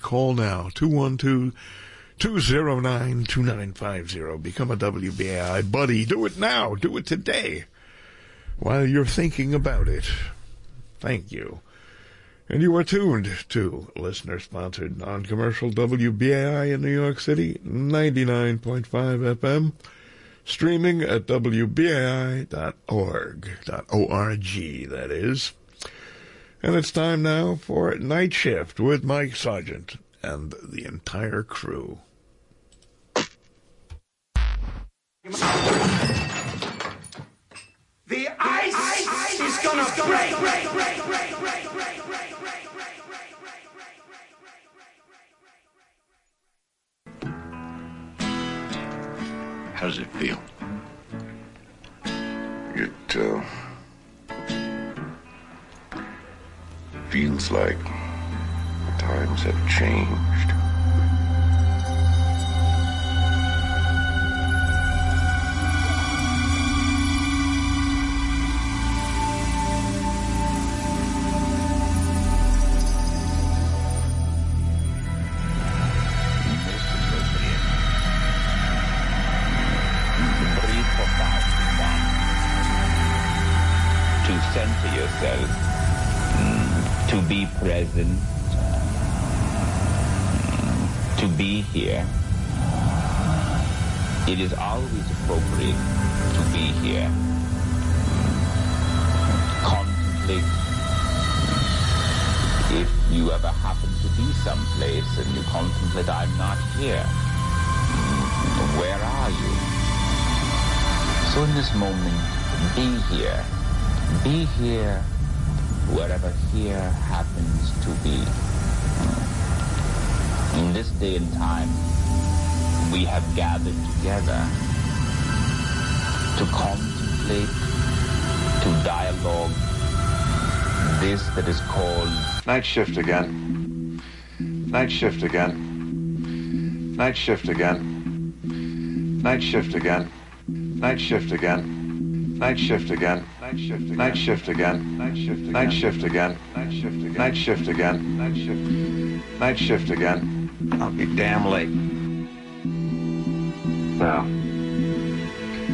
Call now, 212-209-2950. Become a WBAI buddy. Do it now. Do it today while you're thinking about it. Thank you. And you are tuned to listener-sponsored non-commercial WBAI in New York City, 99.5 FM, streaming at WBAI.org, O-R-G, that is. And it's time now for Niteshift with Mike Sargent and the entire crew. The ice, ice is gonna break, break, break, break, break, break, break, How does it feel? It uh, feels like times have changed. Present. Mm, To be here. It is always appropriate to be here. Contemplate. If you ever happen to be someplace and you contemplate, I'm not here. Where are you? So in this moment, be here. Be here wherever here happens to be. Hmm. In this day and time, we have gathered together to contemplate, to dialogue this that is called Night shift again. Night shift again. Night shift again. Night shift again. Night shift again. Night shift again. Night shift again. Night shift again. Night shift again. Night shift again. Night shift again. Night shift again. Night shift. Night shift again. I'll be damn late. Now,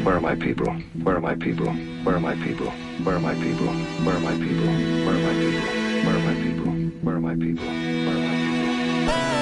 where are my people? Where are my people? Where are my people? Where are my people? Where are my people? Where are my people? Where are my people? Where are my people? Where are my people?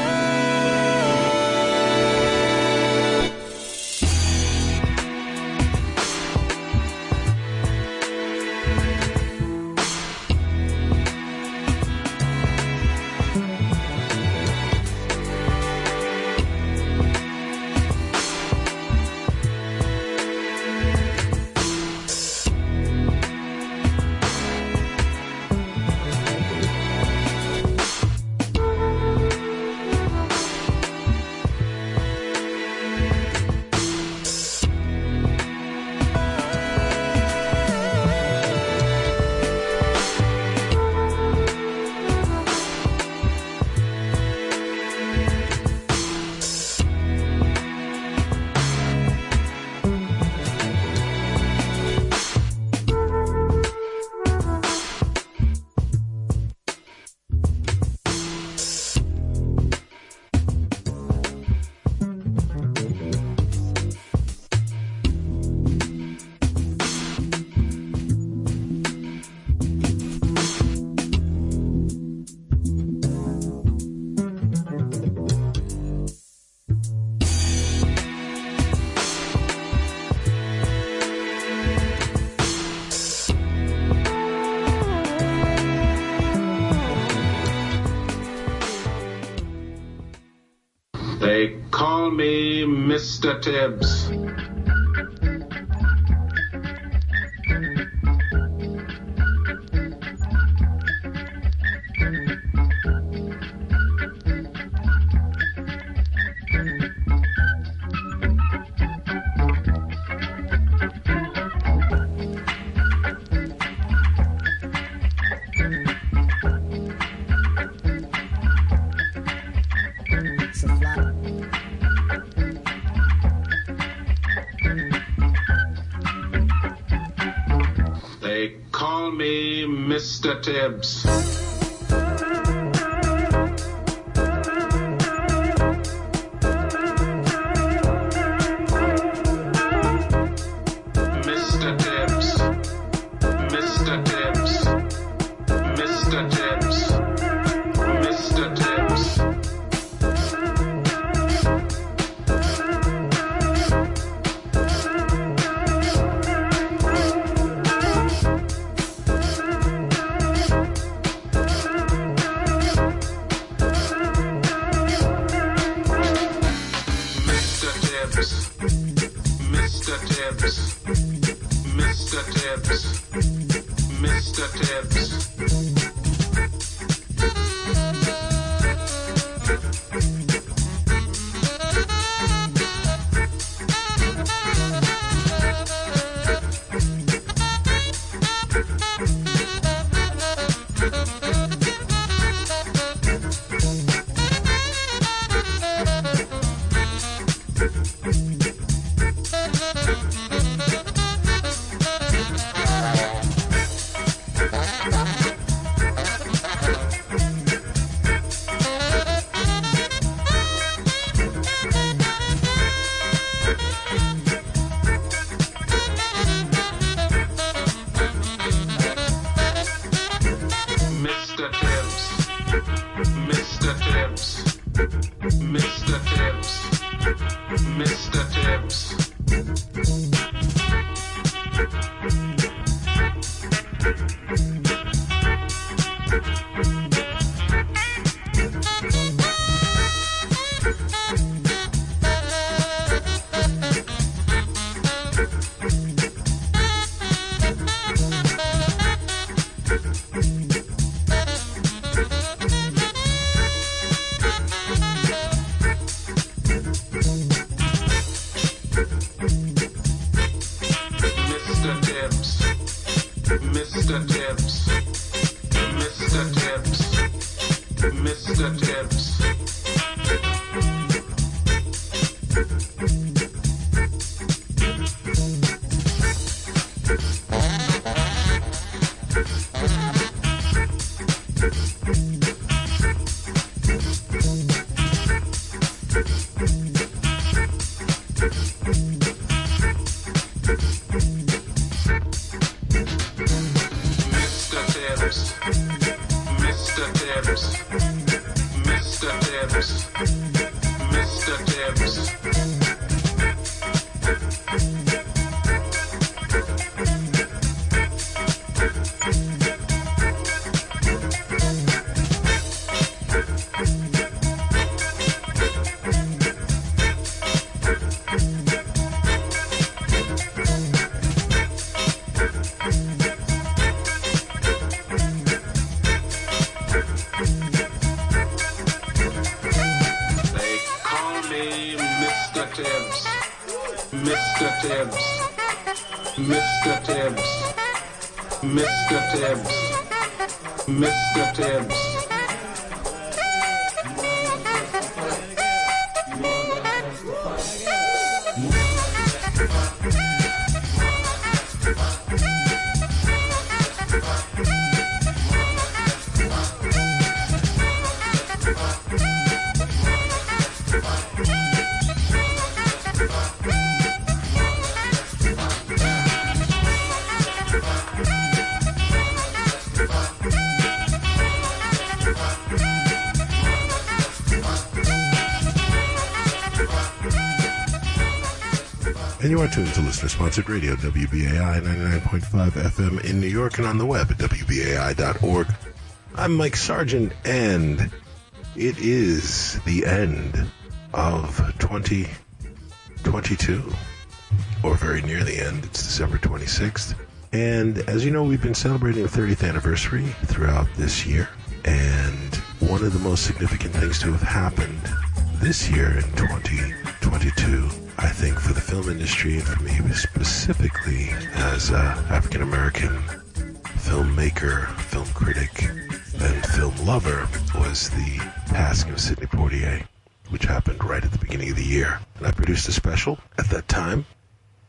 fingertips Labs. You are tuned to listener sponsored radio, WBAI 99.5 FM in New York and on the web at WBAI.org. I'm Mike Sargent, and it is the end of 2022, or very near the end. It's December 26th. And as you know, we've been celebrating the 30th anniversary throughout this year. And one of the most significant things to have happened this year in 2022, I think, for the film industry and for me specifically as an African American filmmaker, film critic, and film lover, was the passing of Sidney Poitier, which happened right at the beginning of the year. And I produced a special at that time,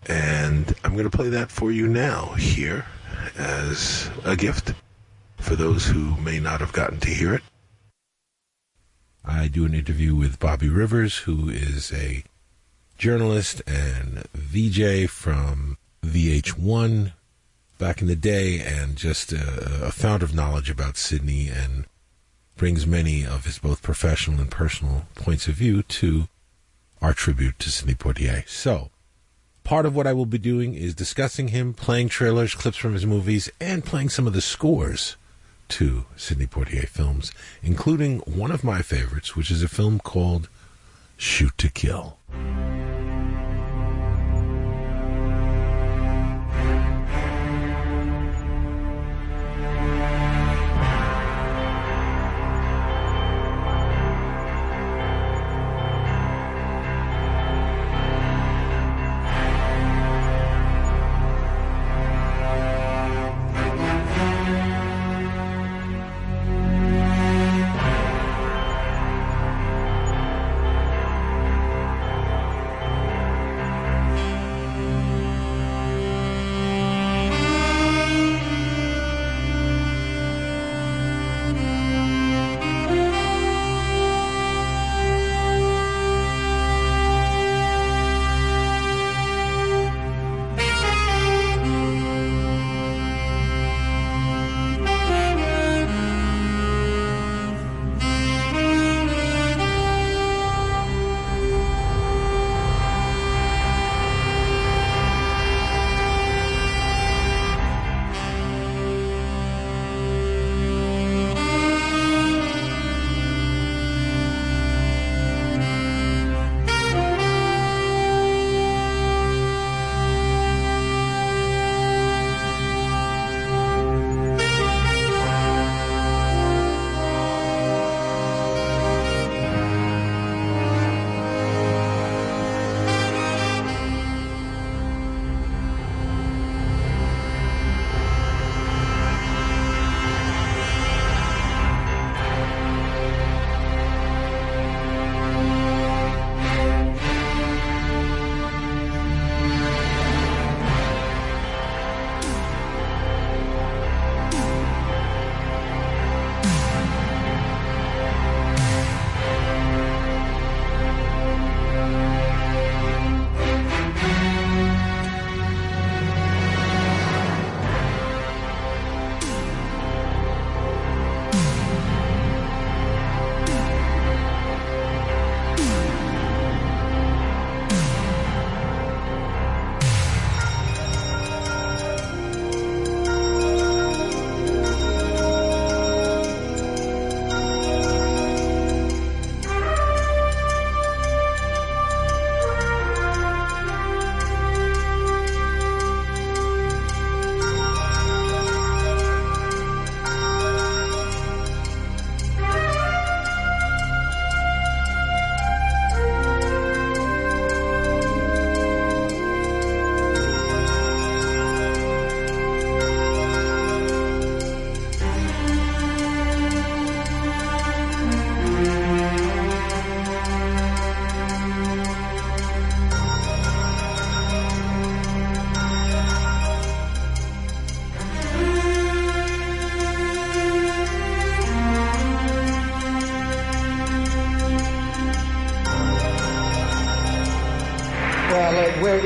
and I'm going to play that for you now here as a gift for those who may not have gotten to hear it. I do an interview with Bobby Rivers, who is a journalist and VJ from VH1 back in the day, and just a, a of knowledge about Sidney, and brings many of his both professional and personal points of view to our tribute to Sidney Poitier. So, part of what I will be doing is discussing him, playing trailers, clips from his movies, and playing some of the scores to Sidney Poitier films, including one of my favorites, which is a film called Shoot to Kill.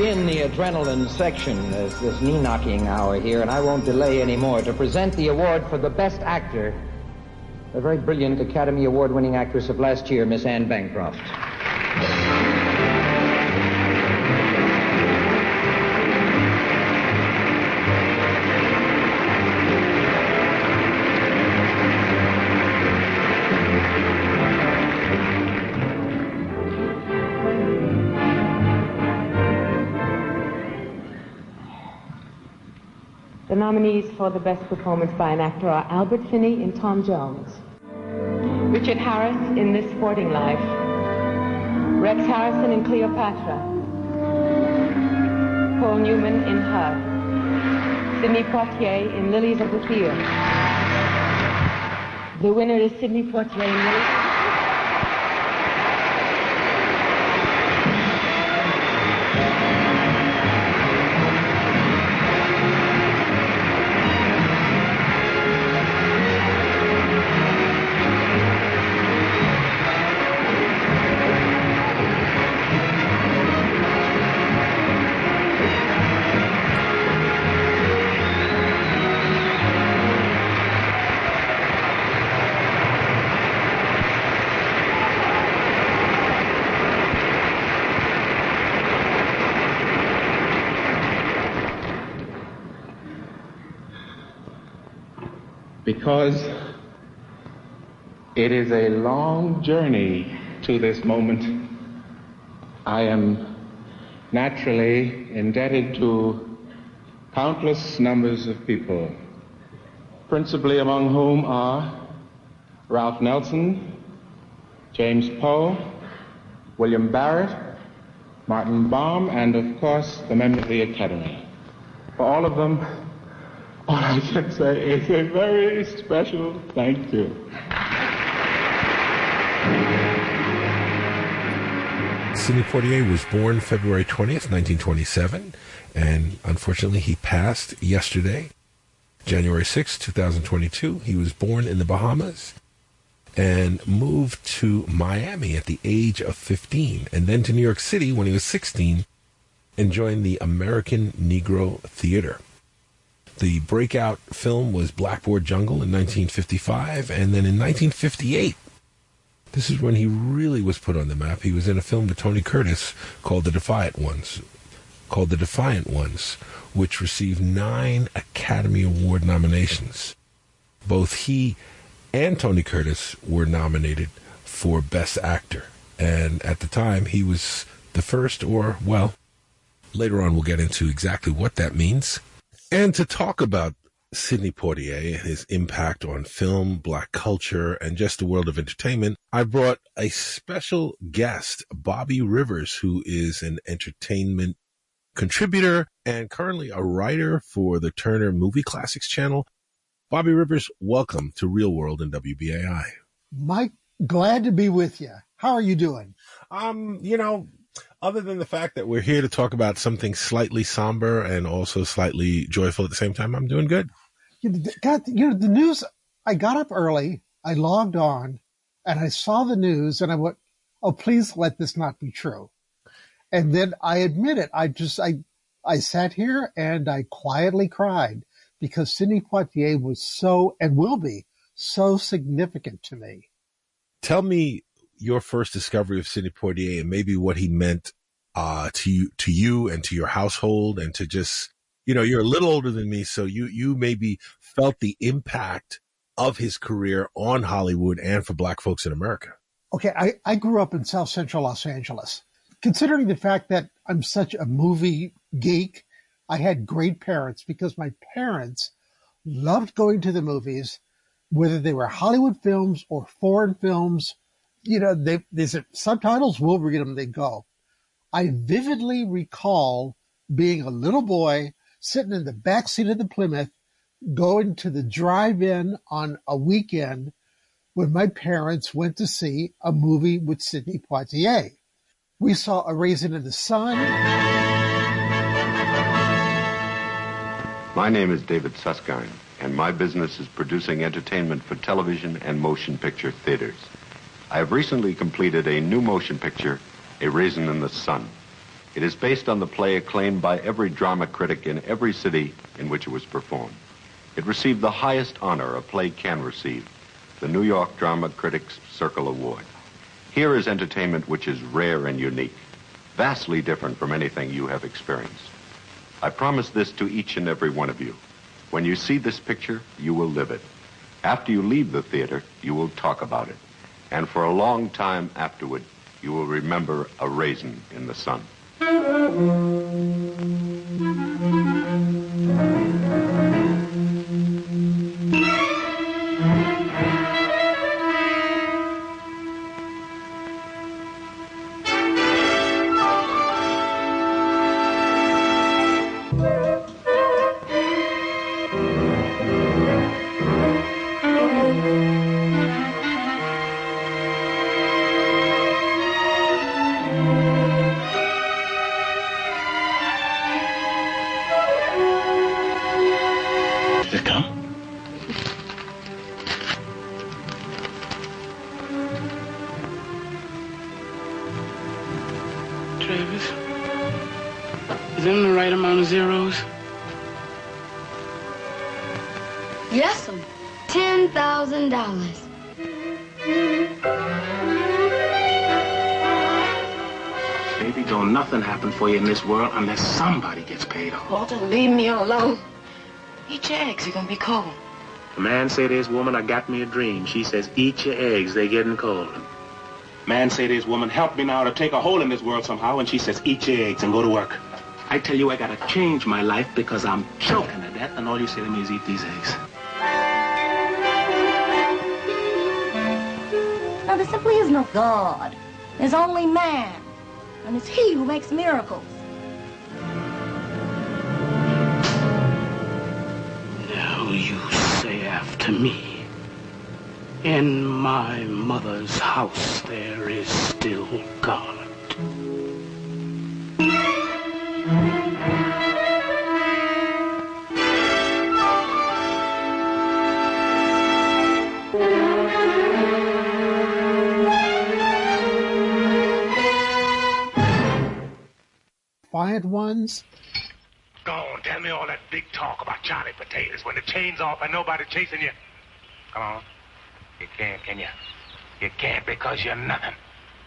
In the adrenaline section, this, this knee-knocking hour here, and I won't delay any more to present the award for the best actor, the very brilliant Academy Award-winning actress of last year, Miss Anne Bancroft. For the best performance by an actor are Albert Finney in Tom Jones, Richard Harris in This Sporting Life, Rex Harrison in Cleopatra, Paul Newman in Hud, Sidney Poitier in Lilies of the Field. The winner is Sidney Poitier in Lilies. Because it is a long journey to this moment. I am naturally indebted to countless numbers of people, principally among whom are Ralph Nelson, James Poe, William Barrett, Martin Baum, and of course the members of the Academy. For all of them, all I can say is a very special thank you. Sidney Poitier was born February 20th, 1927, and unfortunately he passed yesterday, January 6th, 2022. He was born in the Bahamas and moved to Miami at the age of 15, and then to New York City when he was 16 and joined the American Negro Theater. The breakout film was Blackboard Jungle in 1955, and then in 1958, this is when he really was put on the map. He was in a film with Tony Curtis called The Defiant Ones, called The Defiant Ones, which received nine Academy Award nominations. Both he and Tony Curtis were nominated for Best Actor. And at the time, he was the first, or, well, later on we'll get into exactly what that means. And to talk about Sidney Poitier and his impact on film, black culture, and just the world of entertainment, I brought a special guest, Bobby Rivers, who is an entertainment contributor and currently a writer for the Turner Movie Classics channel. Bobby Rivers, welcome to Real World and WBAI. Mike, glad to be with you. How are you doing? Um, you know, other than the fact that we're here to talk about something slightly somber and also slightly joyful at the same time, I'm doing good. Got you know the news. I got up early. I logged on, and I saw the news, and I went, "Oh, please let this not be true." And then I admit it. I just I I sat here and I quietly cried because Sidney Poitier was so and will be so significant to me. Tell me your first discovery of Sidney Poitier and maybe what he meant uh, to you, to you and to your household and to just, you know, you're a little older than me. So you, you maybe felt the impact of his career on Hollywood and for black folks in America. Okay. I, I grew up in South Central Los Angeles. Considering the fact that I'm such a movie geek, I had great parents because my parents loved going to the movies, whether they were Hollywood films or foreign films. You know, they, they said subtitles, we'll read them, they go. I vividly recall being a little boy sitting in the back seat of the Plymouth, going to the drive-in on a weekend when my parents went to see a movie with Sidney Poitier. We saw A Raisin in the Sun. My name is David Susskind, and my business is producing entertainment for television and motion picture theaters. I have recently completed a new motion picture, A Raisin in the Sun. It is based on the play acclaimed by every drama critic in every city in which it was performed. It received the highest honor a play can receive, the New York Drama Critics Circle Award. Here is entertainment which is rare and unique, vastly different from anything you have experienced. I promise this to each and every one of you. When you see this picture, you will live it. After you leave the theater, you will talk about it. And for a long time afterward, you will remember a raisin in the sun. Walter, leave me alone. Eat your eggs, you're gonna be cold. The man say to his woman, I got me a dream. She says, eat your eggs, they're getting cold. Man say to his woman, help me now to take a hole in this world somehow, and she says, eat your eggs and go to work. I tell you, I gotta change my life because I'm choking to death, and all you say to me is eat these eggs. Now, there simply is no God. There's only man. And it's he who makes miracles. After me. In my mother's house there is still God. Defiant ones. Go on, tell me all that big talk about Charlie Potatoes when the chain's off and nobody chasing you. Come on. You can't, can you? You can't because you're nothing.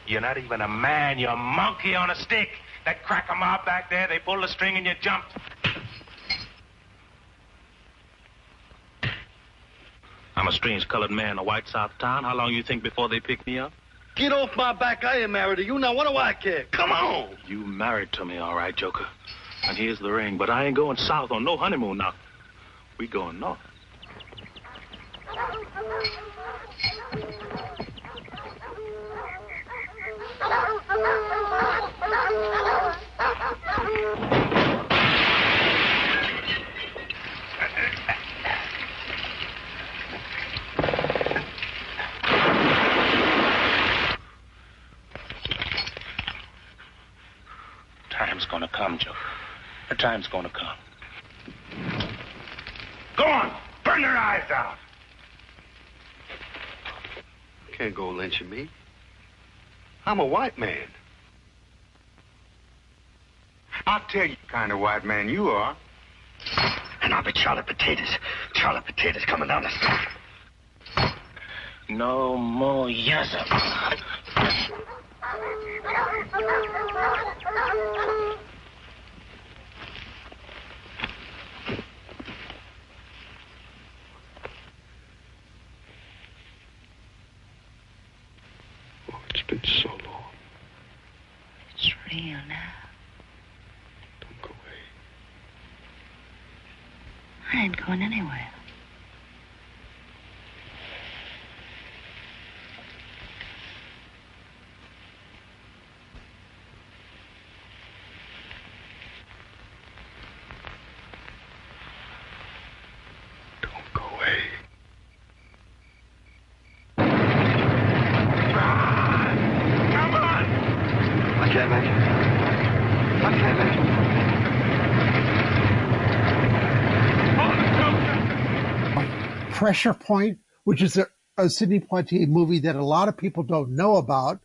You're not even a man. You're a monkey on a stick. That cracker mob back there, they pulled the string and you jumped. I'm a strange colored man in a white South town. How long you think before they pick me up? Get off my back. I ain't married to you. Now, what do I care? Come on. You married to me, all right, Joker. And here's the ring. But I ain't going south on no honeymoon now. We going north. Time's gonna come, Joker. The time's gonna come. Go on. Burn their eyes out. Can't go lynching me. I'm a white man. I'll tell you the kind of white man you are. And I'll be Charlie Potatoes. Charlie Potatoes coming down the street. No more yasser. It's been so long. It's real now. Don't go away. I ain't going anywhere. Don't go away. Come on. I can't make it. I can't make it. Pressure Point, which is a, a Sidney Poitier movie that a lot of people don't know about.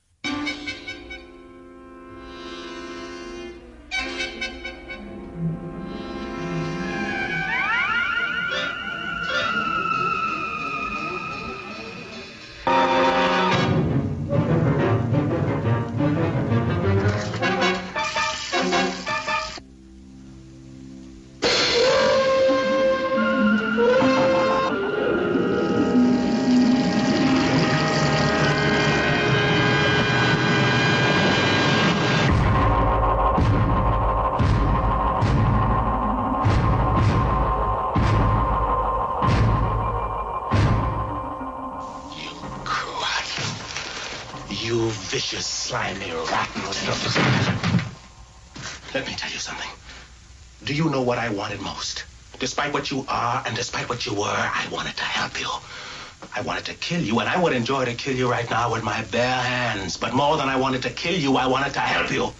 Know what I wanted most? Despite what you are and despite what you were, I wanted to help you. I wanted to kill you, and I would enjoy to kill you right now with my bare hands. But more than I wanted to kill you, I wanted to help you.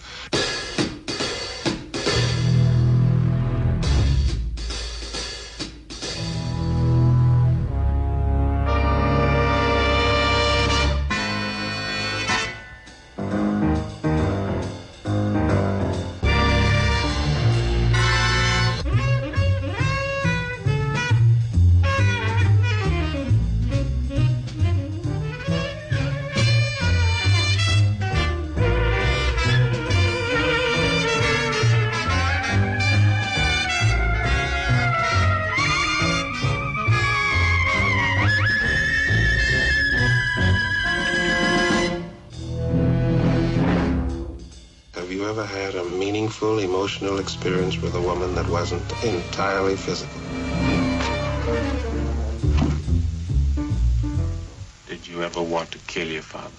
Experience with a woman that wasn't entirely physical? Did you ever want to kill your father?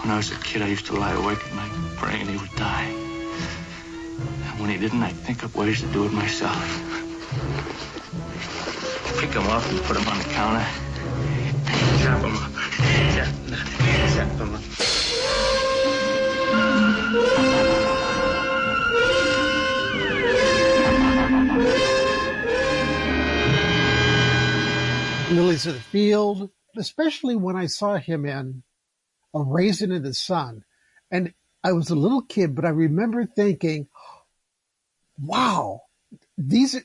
When I was a kid, I used to lie awake at night praying he would die. And when he didn't, I'd think up ways to do it myself. Pick him up and put him on the counter. Of the Field, especially when I saw him in A Raisin in the Sun. And I was a little kid, but I remember thinking, wow, these are,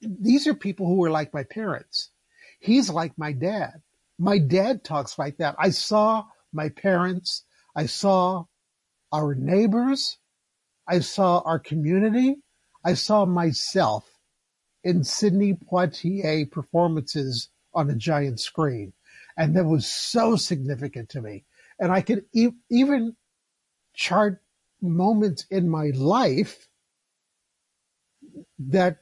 these are people who are like my parents. He's like my dad. My dad talks like that. I saw my parents. I saw our neighbors. I saw our community. I saw myself in Sidney Poitier performances on a giant screen. And that was so significant to me. And I could e- even chart moments in my life that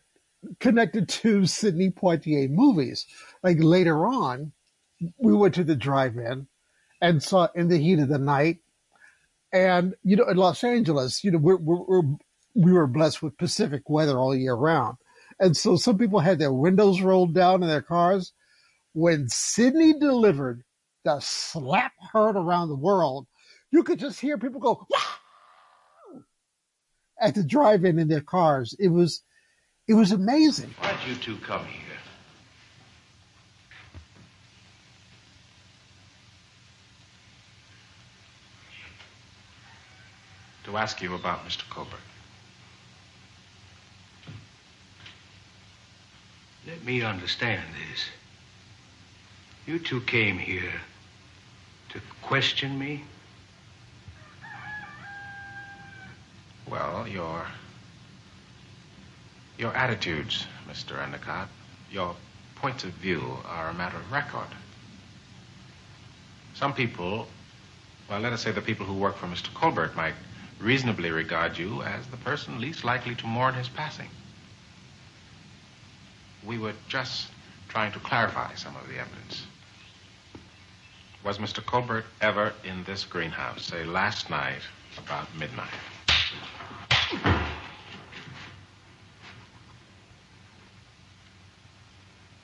connected to Sidney Poitier movies. Like later on, we went to the drive-in and saw In the Heat of the Night. And, you know, in Los Angeles, you know, we're, we're, we're we were blessed with Pacific weather all year round. And so some people had their windows rolled down in their cars. When Sidney delivered the slap heard around the world, you could just hear people go, wow! at the drive-in in their cars. It was, it was amazing. Why'd you two come here? To ask you about Mr. Colbert. Let me understand this. You two came here to question me? Well, your your attitudes, Mr. Endicott, your points of view are a matter of record. Some people, well, let us say the people who work for Mr. Colbert might reasonably regard you as the person least likely to mourn his passing. We were just trying to clarify some of the evidence. Was Mr. Colbert ever in this greenhouse, say last night about midnight?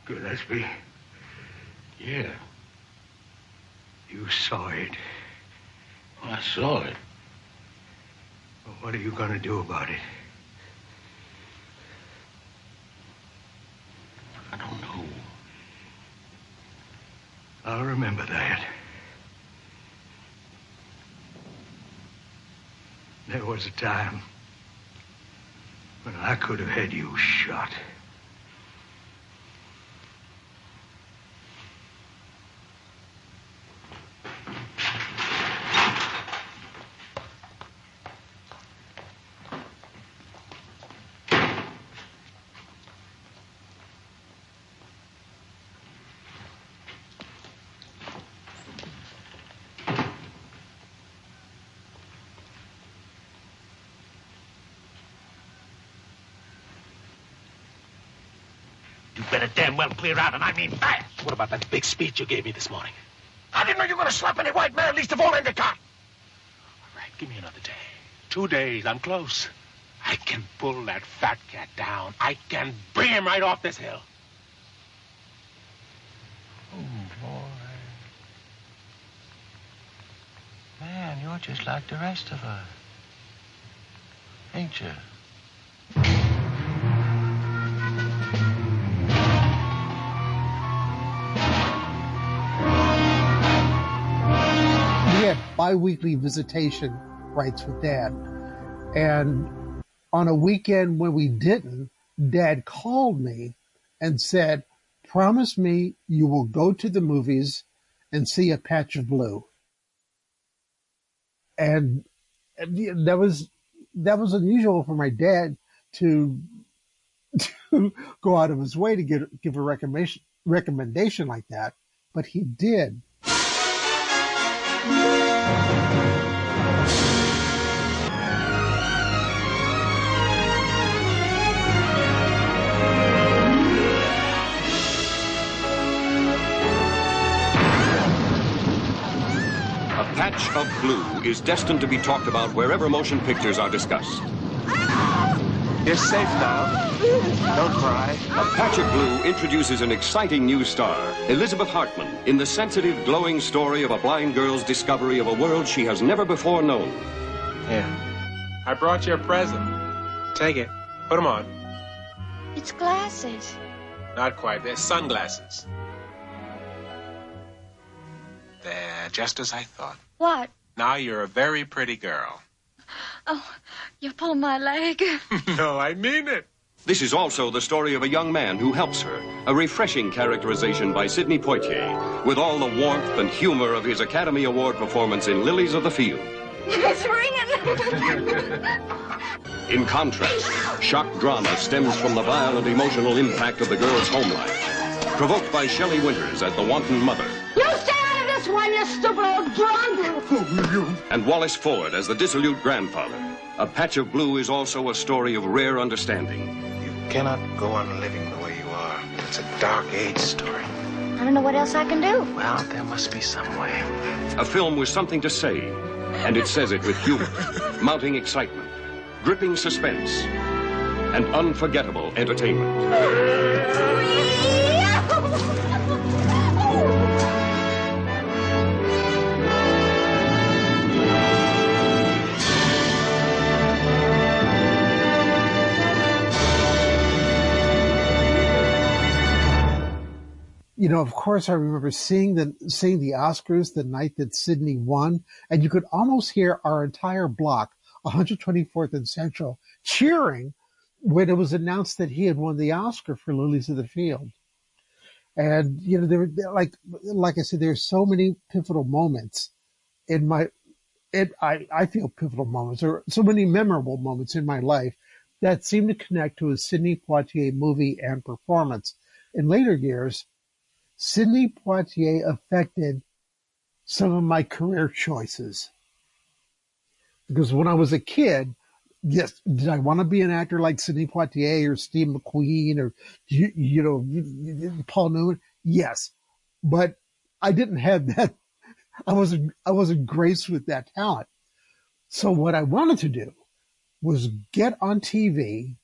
Gillespie? Yeah. You saw it. I saw it. What are you going to do about it? I don't know. I'll remember that. There was a time when I could have had you shot. You better damn well clear out, and I mean fast. What about that big speech you gave me this morning? I didn't know you were going to slap any white man, least of all Endicott. All right, give me another day. Two days. I'm close. I can pull that fat cat down. I can bring him right off this hill. Oh, boy. Man, you're just like the rest of us. Ain't you? Bi-weekly visitation rights with dad. And on a weekend when we didn't dad called me and said promise me you will go to the movies and see a patch of blue. And that was that was unusual for my dad to to go out of his way to get give a recommendation recommendation like that but he did A Patch of Blue is destined to be talked about wherever motion pictures are discussed. You're safe now. Don't cry. A Patch of Blue introduces an exciting new star, Elizabeth Hartman, in the sensitive, glowing story of a blind girl's discovery of a world she has never before known. Here. I brought you a present. Take it. Put them on. It's glasses. Not quite. They're sunglasses. They're just as I thought. What? Now you're a very pretty girl. Oh, you pulled my leg. no, I mean it. This is also the story of a young man who helps her, a refreshing characterization by Sidney Poitier, with all the warmth and humor of his Academy Award performance in Lilies of the Field. it's ringing. In contrast, shock drama stems from the violent emotional impact of the girl's home life, provoked by Shelley Winters as the wanton mother, you stay out of this one, you stupid old drunk. and Wallace Ford as the dissolute grandfather. A Patch of Blue is also a story of rare understanding. You cannot go on living the way you are. It's a dark age story. I don't know what else I can do. Well, there must be some way. A film with something to say, and it says it with humor, mounting excitement, gripping suspense, and unforgettable entertainment. you know, of course, I remember seeing the seeing the Oscars the night that Sidney won, and you could almost hear our entire block, 124th and Central, cheering when it was announced that he had won the Oscar for Lilies of the Field. And you know, there like like I said, there's so many pivotal moments in my it I I feel pivotal moments or so many memorable moments in my life that seem to connect to a Sidney Poitier movie and performance. In later years, Sidney Poitier affected some of my career choices. Because when I was a kid, yes, did I want to be an actor like Sidney Poitier or Steve McQueen or, you, you know, Paul Newman? Yes. But I didn't have that. I wasn't, I wasn't graced with that talent. So what I wanted to do was get on TV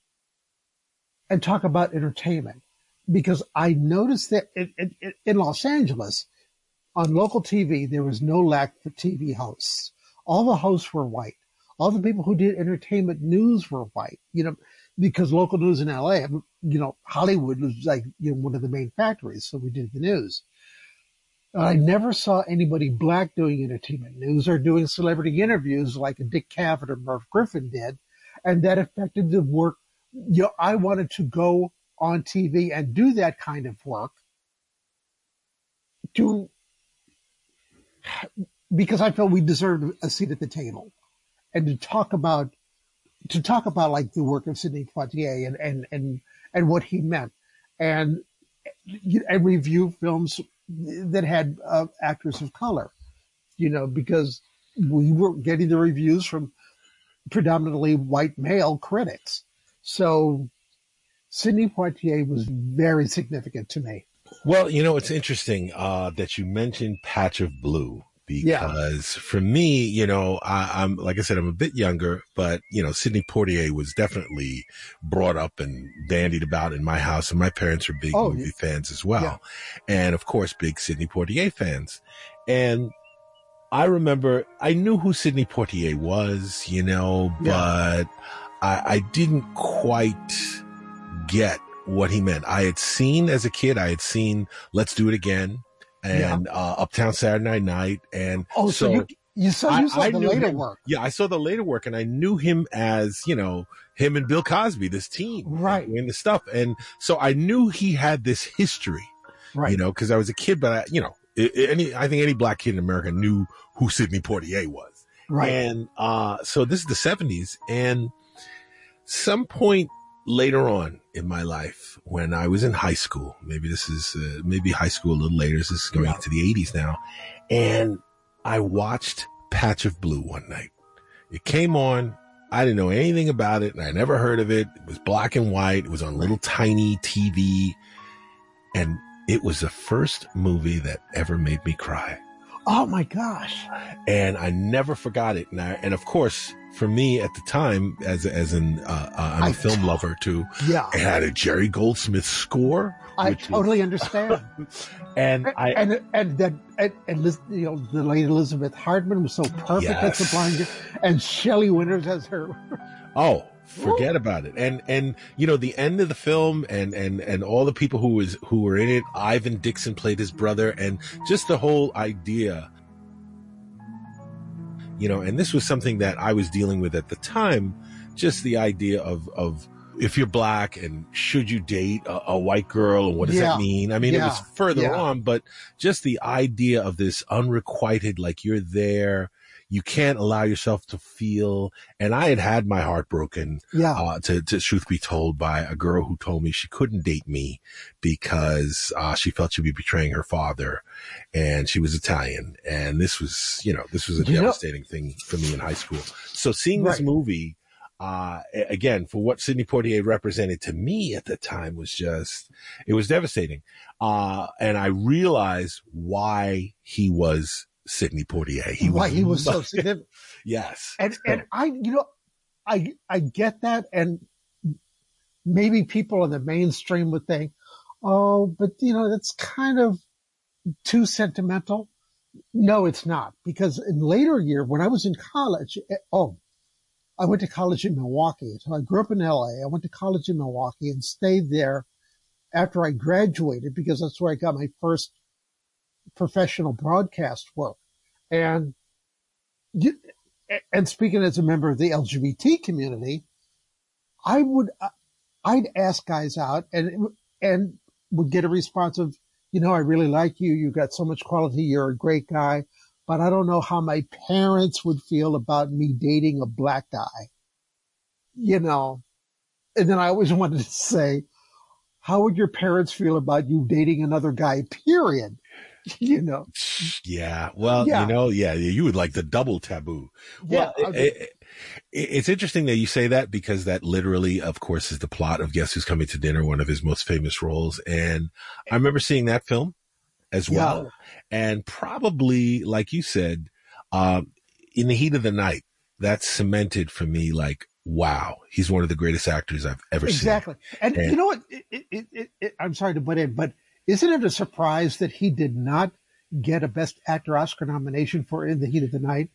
and talk about entertainment because I noticed that in, Los Angeles, on local TV, there was no lack for TV hosts. All the hosts were white. All the people who did entertainment news were white, you know, because local news in LA, you know, Hollywood was like, you know, one of the main factories. So we did the news. I never saw anybody black doing entertainment news or doing celebrity interviews like Dick Cavett or Merv Griffin did. And that affected the work. You know, I wanted to go on TV and do that kind of work to because I felt we deserved a seat at the table. And to talk about to talk about like the work of Sidney Poitier and and and and what he meant. And and review films that had uh, actors of color you know because we were getting the reviews from predominantly white male critics. So Sidney Poitier was very significant to me. Well, you know, it's interesting uh, that you mentioned Patch of Blue because for me, you know, I, I'm like I said, I'm a bit younger, but you know, Sidney Poitier was definitely brought up and bandied about in my house, and my parents are big Oh, movie yeah. fans as well, Yeah. and of course, big Sidney Poitier fans. And I remember I knew who Sidney Poitier was, you know, but I, I didn't quite get what he meant. I had seen as a kid, I had seen Let's Do It Again and uh, Uptown Saturday Night, and Oh, so, you you saw you saw the knew later him- work. Yeah, I saw the later work, and I knew him as you know him and Bill Cosby, this team, right, and the stuff, and so I knew he had this history, right? You know, because I was a kid, but I, you know, i- i- any I think any black kid in America knew who Sidney Poitier was, Right. And uh, so this is the '70s, and some point later on in my life when I was in high school, maybe this is uh, maybe high school a little later. This is going into the 80s now, and I watched Patch of Blue one night. It came on. I didn't know anything about it, and I never heard of it. It was black and white. It was on a little tiny TV, and it was the first movie that ever made me cry Oh my gosh! and I never forgot it. And, I, and of course, for me at the time, as as an uh, uh, I'm a I film lover too. Yeah. it had a Jerry Goldsmith score, I which was- totally understand. and I and and that and, and you know the late Elizabeth Hartman was so perfect as the blind girl, and Shelley Winters as her. oh, forget about it. And and you know the end of the film, and and and all the people who was who were in it. Ivan Dixon played his brother, and just the whole idea. You know, and this was something that I was dealing with at the time. Just the idea of of if you're black and should you date a, a white girl and what does Yeah. that mean? I mean, it was further Yeah. on, but just the idea of this unrequited, like you're there, you can't allow yourself to feel. And I had had my heart broken, Yeah. uh, to, to truth be told by a girl who told me she couldn't date me because, uh, she felt she'd be betraying her father and she was Italian. And this was, you know, this was a devastating thing for me in high school. So seeing this movie, uh, again, for what Sidney Poitier represented to me at the time was just, it was devastating. Uh, and I realized why he was Sidney Poitier. He why was, he was so significant. yes. And and I you know I I get that and maybe people in the mainstream would think, oh, but you know that's kind of too sentimental. No, it's not because in later year when I was in college, eh, oh, I went to college in Milwaukee. So I grew up in LA. I went to college in Milwaukee and stayed there after I graduated because that's where I got my first professional broadcast work. And you, and speaking as a member of the LGBT community, I would, I'd ask guys out and, and would get a response of, you know, I really like you. You got so much quality. You're a great guy, but I don't know how my parents would feel about me dating a black guy, you know. And then I always wanted to say, how would your parents feel about you dating another guy, period? You know, Yeah. Well, Yeah. you know, yeah, you would like the double taboo. Yeah, Well, okay. it- it- it's interesting that you say that because that literally, of course, is the plot of Guess Who's Coming to Dinner, one of his most famous roles. And I remember seeing that film as well. And probably, like you said, um, in the heat of the night, that cemented for me like, wow, he's one of the greatest actors I've ever seen. exactly. And, And- you know what? It, it, it, I'm sorry to butt in, but isn't it a surprise that he did not get a Best Actor Oscar nomination for In the Heat of the Night?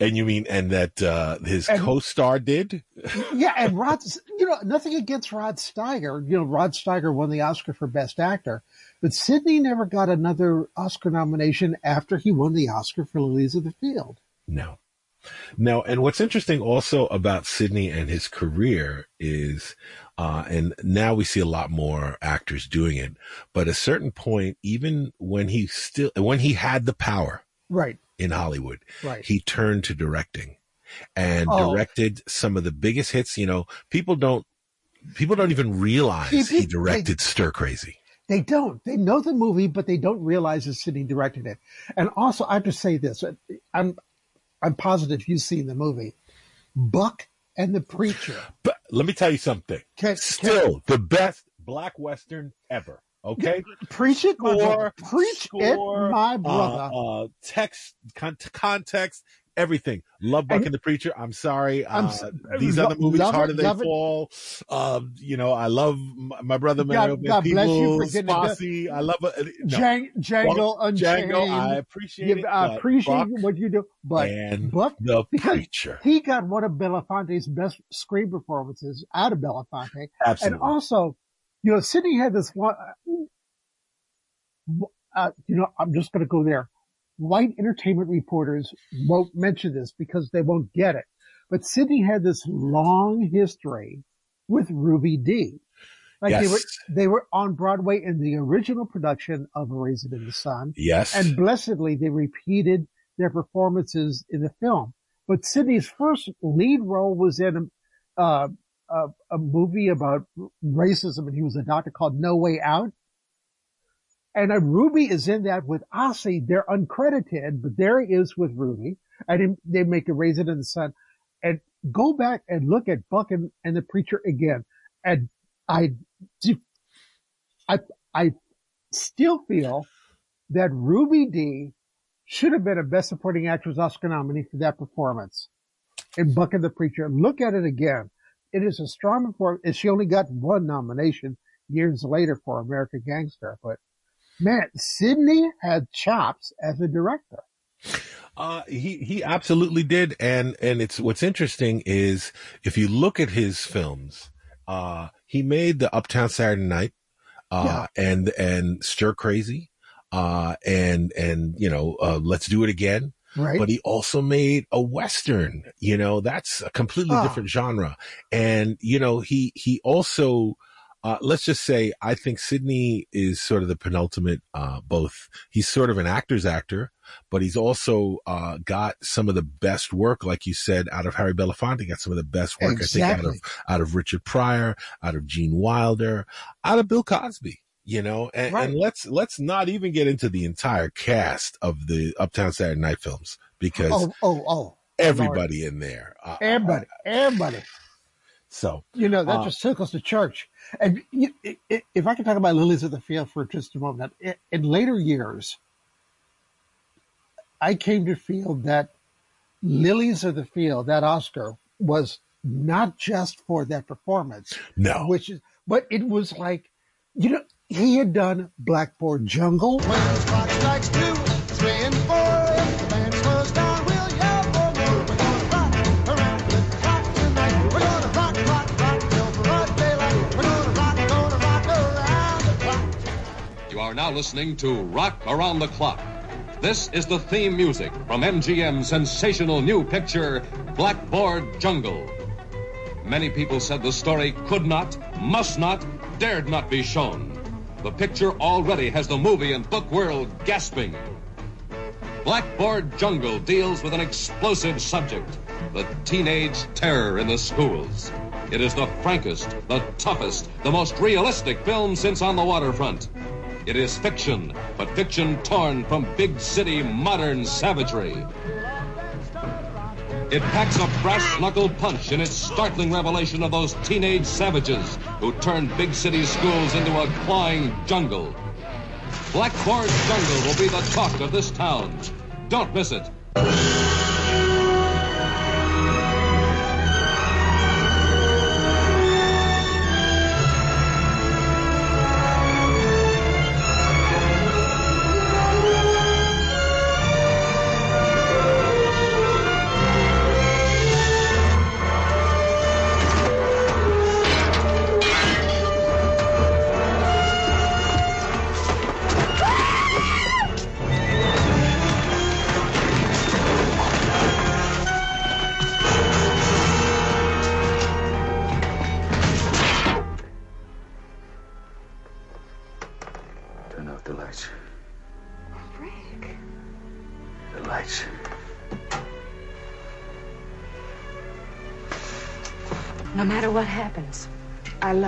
And you mean, and that, uh, his And- co-star did? yeah, and Rod, you know, nothing against Rod Steiger. You know, Rod Steiger won the Oscar for Best Actor, but Sidney never got another Oscar nomination after he won the Oscar for Lilies of the Field. No. No, and what's interesting also about Sidney and his career is, uh, and now we see a lot more actors doing it, but at a certain point, even when he still, when he had the power Right, in Hollywood, right. he turned to directing and Oh. directed some of the biggest hits. You know, people don't, people don't even realize He he did- directed Stir Crazy. They don't. They know the movie, but they don't realize that Sidney directed it. And also, I have to say this: I'm, I'm positive you've seen the movie, Buck and the Preacher. But let me tell you something. Can- Still the best black western ever. Okay, Preach it. Score, Preach score, it, my uh, brother. Uh, text, con- context, everything. Love Buck And- and the Preacher. I'm sorry. I'm Uh, these lo- other movies, love it, Harder They love. Fall. Um, you know, I love my, my brother Mario God- God bless you for it I love it. No. Jang, Django Buck, Unchained. Django, I appreciate it. I appreciate Buck what you do, but and but the Preacher. he got one of Belafonte's best screen performances out of Belafonte, Absolutely. and also, you know, Sidney had this one. Uh, you know, I'm just going to go there. White entertainment reporters won't mention this because they won't get it. But Sidney had this long history with Ruby Dee. Like they were, they were on Broadway in the original production of A Raisin in the Sun. Yes. And blessedly, they repeated their performances in the film. But Sidney's first lead role was in a, uh, a, a movie about racism, and he was a doctor called No Way Out. And Ruby is in that with Ossie. They're uncredited, but there he is with Ruby. And they make a raisin in the sun. And go back and look at Buck and, and the preacher again. And I, I, I still feel that Ruby Dee should have been a Best Supporting Actress Oscar nominee for that performance in Buck and the Preacher. Look at it again. It is a strong performance. And she only got one nomination years later for American Gangster. But man, Sidney had chops as a director. Uh, he, he absolutely did. And, and it's, what's interesting is if you look at his films, uh, he made the Uptown Saturday Night, uh, and, and Stir Crazy, uh, and, and, you know, uh, Let's Do It Again. Right. But he also made a Western, you know, that's a completely Ah. different genre. And, you know, he, he also, uh, let's just say, I think Sidney is sort of the penultimate, uh, both, he's sort of an actor's actor, but he's also, uh, got some of the best work, like you said, out of Harry Belafonte, got some of the best work, I think, out of, out of Richard Pryor, out of Gene Wilder, out of Bill Cosby. You know, and, and let's let's not even get into the entire cast of the Uptown Saturday Night films because Oh, oh, oh. everybody in there. Uh, Everybody, everybody. So You know, that uh, just circles the church. And you, i- i- if I can talk about Lilies of the Field for just a moment, in, in later years, I came to feel that Lilies of the Field, that Oscar, was not just for that performance. No. Which is, but it was like, you know, he had done Blackboard Jungle. strikes are now listening to Rock Around the Clock. This is the theme music from MGM's sensational new picture, Blackboard Jungle. Many people said the story could not, must not, dared not be shown. The picture already has the movie and book world gasping. Blackboard Jungle deals with an explosive subject the teenage terror in the schools. It is the frankest, the toughest, the most realistic film since On the Waterfront. It is fiction, but fiction torn from big city modern savagery. It packs a brass knuckle punch in its startling revelation of those teenage savages who turned big city schools into a clawing jungle. Blackboard Jungle will be the talk of this town. Don't miss it.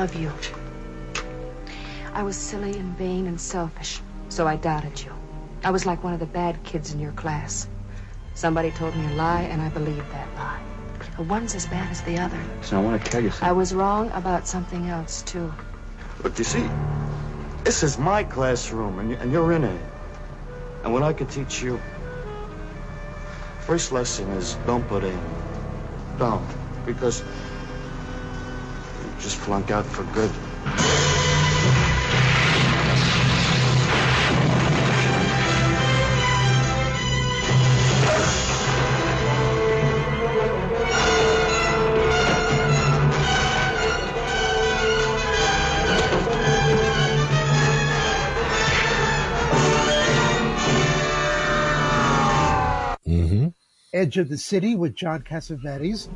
Love you. I was silly and vain and selfish, so I doubted you. I was like one of the bad kids in your class. Somebody told me a lie, and I believed that lie. One's as bad as the other. So I want to tell you something. I was wrong about something else, too. But you see, This is my classroom, and, you're in it. And what I could teach you. First lesson is don't put in. Don't. Because just flunk out for good. Mm-hmm. Edge of the City with John Cassavetes.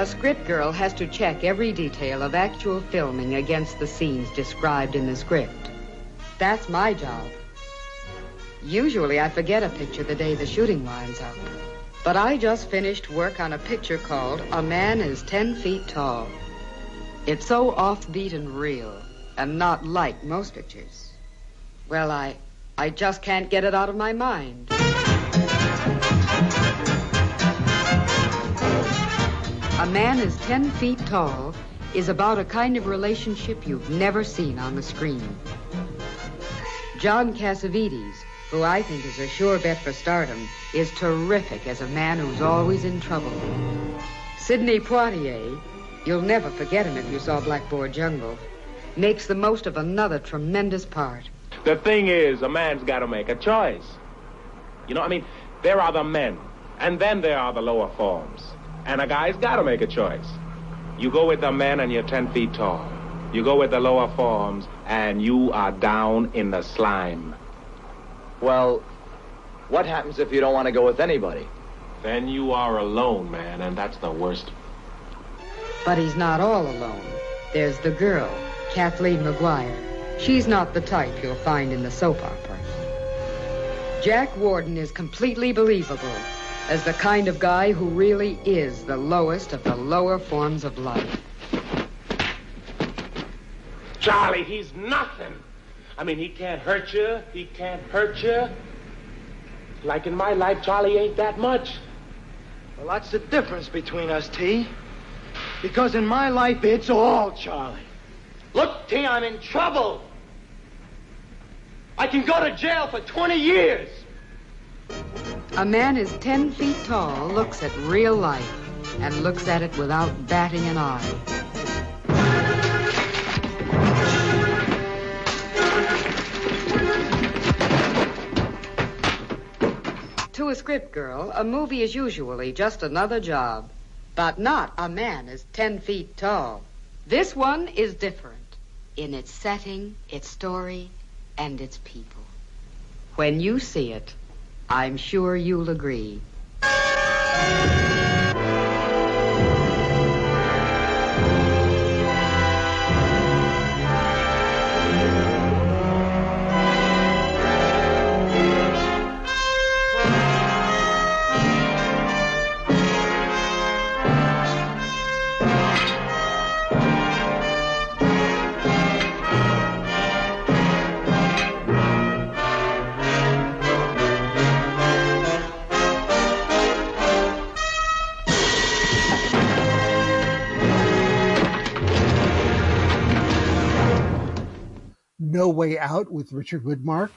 A script girl has to check every detail of actual filming against the scenes described in the script. That's my job. Usually I forget a picture the day the shooting winds up. But I just finished work on a picture called A Man is Ten Feet Tall. It's so offbeat and real, and not like most pictures. Well, I I just can't get it out of my mind. A man is 10 feet tall is about a kind of relationship you've never seen on the screen. John Cassavetes, who I think is a sure bet for stardom, is terrific as a man who's always in trouble. Sidney Poitier, you'll never forget him if you saw Blackboard Jungle, makes the most of another tremendous part. The thing is, a man's got to make a choice. You know, I mean, there are the men, and then there are the lower forms. And a guy's got to make a choice. You go with the men and you're 10 feet tall. You go with the lower forms and you are down in the slime. Well, what happens if you don't want to go with anybody? Then you are alone, man, and that's the worst. But he's not all alone. There's the girl, Kathleen Maguire. She's not the type you'll find in the soap opera. Jack Warden is completely believable as the kind of guy who really is the lowest of the lower forms of life. Charlie, he's nothing. I mean, he can't hurt you. He can't hurt you. Like in my life, Charlie ain't that much. Well, that's the difference between us, T. Because in my life, it's all Charlie. Look, T, I'm in trouble. I can go to jail for 20 years. A man is 10 feet tall, looks at real life, and looks at it without batting an eye. To a script girl, a movie is usually just another job. But not a man is 10 feet tall. This one is different in its setting, its story, and its people. When you see it, I'm sure you'll agree. No Way Out with Richard Widmark.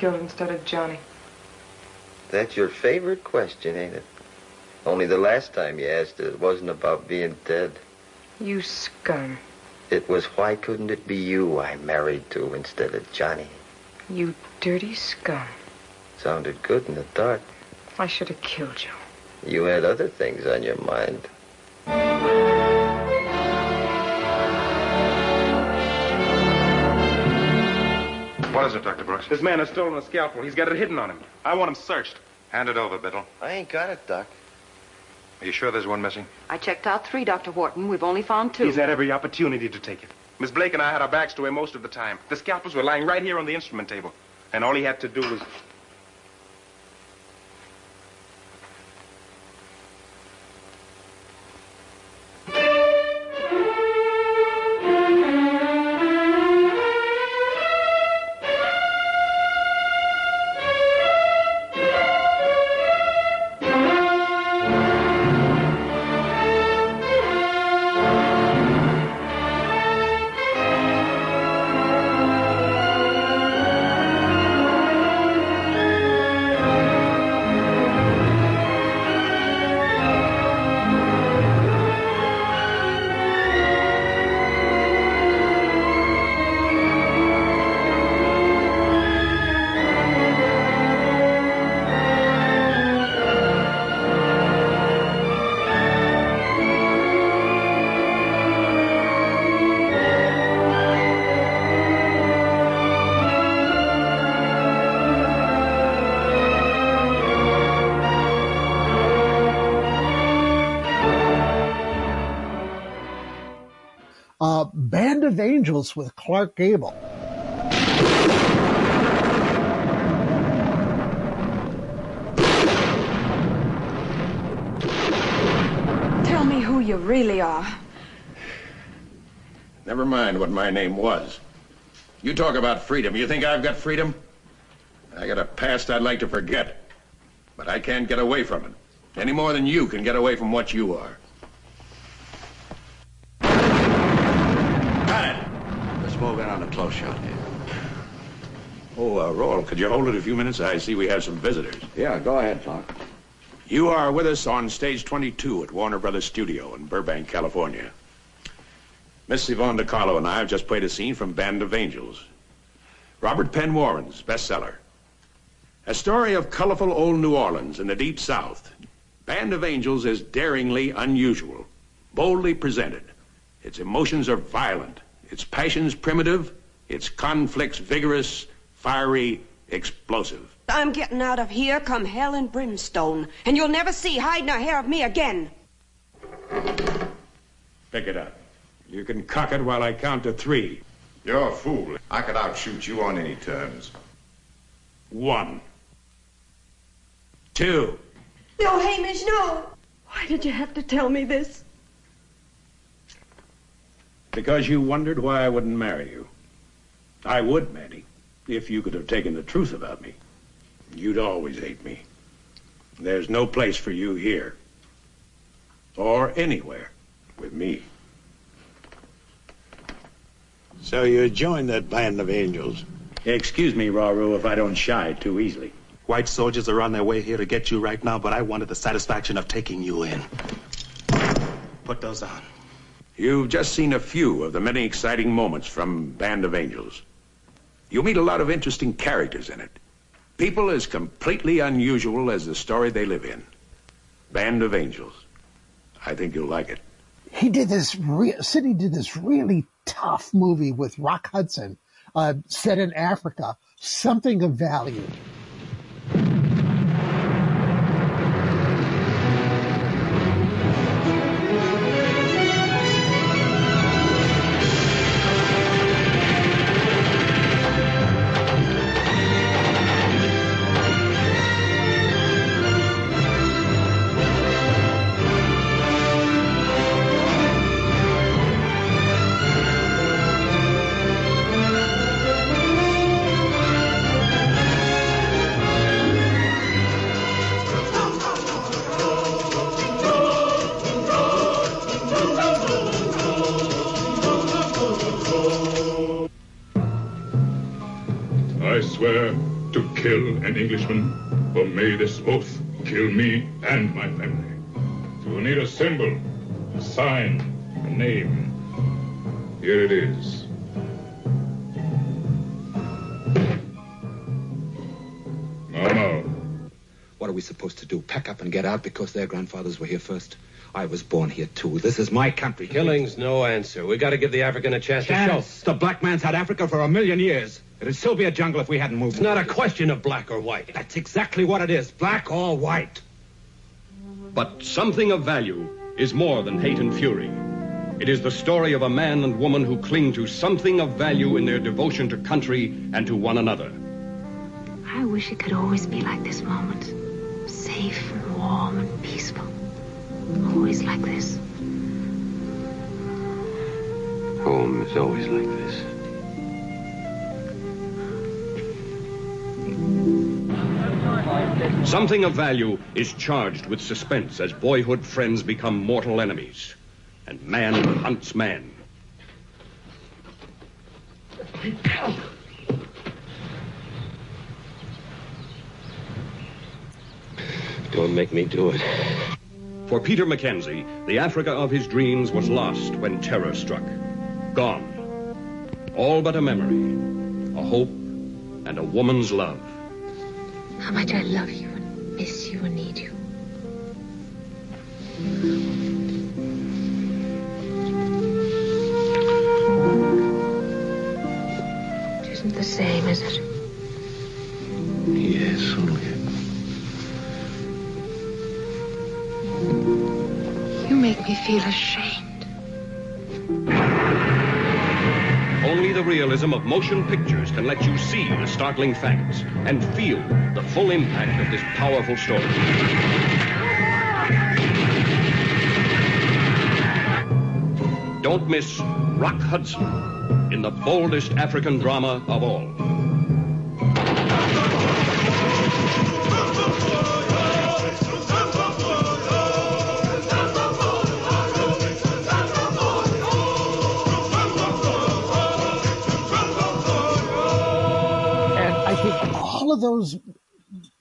Killed instead of Johnny? That's your favorite question, ain't it? Only the last time you asked it, it wasn't about being dead. You scum. It was why couldn't it be you I married to instead of Johnny? You dirty scum. Sounded good in the dark. I should have killed you. You had other things on your mind. What is it, Dr. Brooks? This man has stolen a scalpel. He's got it hidden on him. I want him searched. Hand it over, Biddle. I ain't got it, Doc. Are you sure there's one missing? I checked out three, Dr. Wharton. We've only found two. He's had every opportunity to take it. Miss Blake and I had our backs to him most of the time. The scalpels were lying right here on the instrument table. And all he had to do was. Band Angels with Clark Gable. Tell me who you really are. Never mind what my name was. You talk about freedom. You think I've got freedom? I got a past I'd like to forget. But I can't get away from it. Any more than you can get away from what you are. Let's move in on a close shot here. Oh, uh, Roll, could you hold it a few minutes? I see we have some visitors. Yeah, go ahead, Clark. You are with us on stage 22 at Warner Brothers Studio in Burbank, California. Miss Yvonne De Carlo and I have just played a scene from Band of Angels. Robert Penn Warren's bestseller. A story of colorful old New Orleans in the Deep South. Band of Angels is daringly unusual, boldly presented. Its emotions are violent, its passions primitive, its conflicts vigorous, fiery, explosive. I'm getting out of here come hell and brimstone, and you'll never see hide nor hair of me again. Pick it up. You can cock it while I count to three. You're a fool. I could outshoot you on any terms. One. Two. No, Hamish, no. Why did you have to tell me this? Because you wondered why I wouldn't marry you. I would, Manny, if you could have taken the truth about me. You'd always hate me. There's no place for you here. Or anywhere with me. So you joined that band of angels? Excuse me, Rau-Ru, if I don't shy too easily. White soldiers are on their way here to get you right now, but I wanted the satisfaction of taking you in. Put those on. You've just seen a few of the many exciting moments from Band of Angels. You'll meet a lot of interesting characters in it. People as completely unusual as the story they live in. Band of Angels. I think you'll like it. He did this. Re- Sidney did this really tough movie with Rock Hudson, uh, set in Africa. Something of value. An Englishman, or may this oath kill me and my family. You will need a symbol, a sign, a name. Here it is. Now, now. What are we supposed to do? Pack up and get out because their grandfathers were here first? I was born here too. This is my country. Killing's no answer. We got to give the African a chance, Chance. to show. The black man's had Africa for a million years. It'd still be a jungle if we hadn't moved. It's not a question of black or white. That's exactly what it is, black or white. But something of value is more than hate and fury. It is the story of a man and woman who cling to something of value in their devotion to country and to one another. I wish it could always be like this moment. Safe and warm and peaceful. Always like this. Home is always like this. Something of value is charged with suspense as boyhood friends become mortal enemies. And man hunts man. Don't make me do it. For Peter Mackenzie, the Africa of his dreams was lost when terror struck. Gone. All but a memory, a hope, and a woman's love. How much I love you and miss you and need you. It isn't the same, is it? Yes, only. You make me feel ashamed. Only the realism of motion pictures can let you see the startling facts and feel the full impact of this powerful story. Don't miss Rock Hudson in the boldest African drama of all. Of those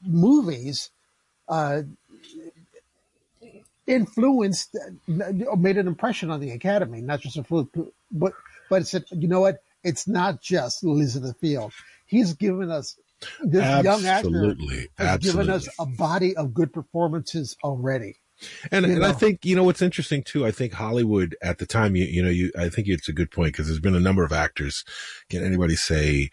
movies uh, influenced, made an impression on the Academy, not just influenced, but but it said, you know what? It's not just Elizabeth Field. He's given us this young actor Absolutely, has given us a body of good performances already. And, You and I think you know what's interesting too. I think Hollywood at the time, you you know, you I think it's a good point because there's been a number of actors. Can anybody say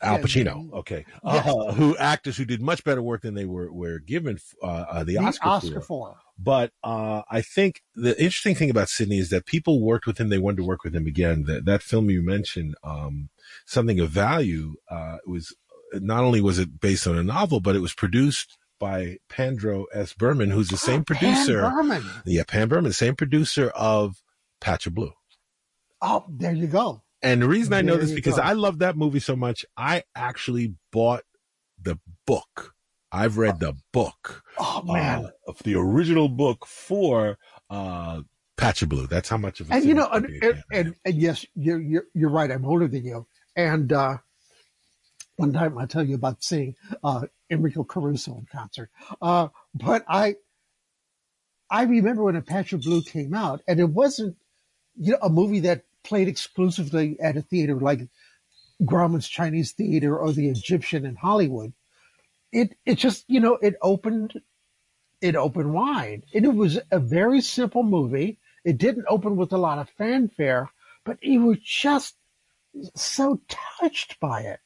Al Pacino? Okay, Yeah. uh, who actors who did much better work than they were were given uh, uh, the, The Oscar, Oscar for. for. But uh, I think the interesting thing about Sidney is that people worked with him. They wanted to work with him again. That, that film you mentioned, um, something of value, uh, was not only was it based on a novel, but it was produced by Pandro S. Berman, who's the same producer. Pan Berman. Yeah, Pan Berman, same producer of Patch of Blue. Oh, there you go. And the reason I know There this because go. I love that movie so much, I actually bought the book. I've read the book. Oh man. uh, of the original book for uh Patch of Blue. That's how much of a and you know, and, and, and, and yes, you're, you're you're right. I'm older than you. And uh, one time I'll tell you about seeing uh, Enrico Caruso in concert. Uh, but I I remember when A Patch of Blue came out, and it wasn't you know a movie that played exclusively at a theater like Grauman's Chinese Theater or the Egyptian in Hollywood. It it just you know it opened it opened wide. And it was a very simple movie. It didn't open with a lot of fanfare, but you were just so touched by it.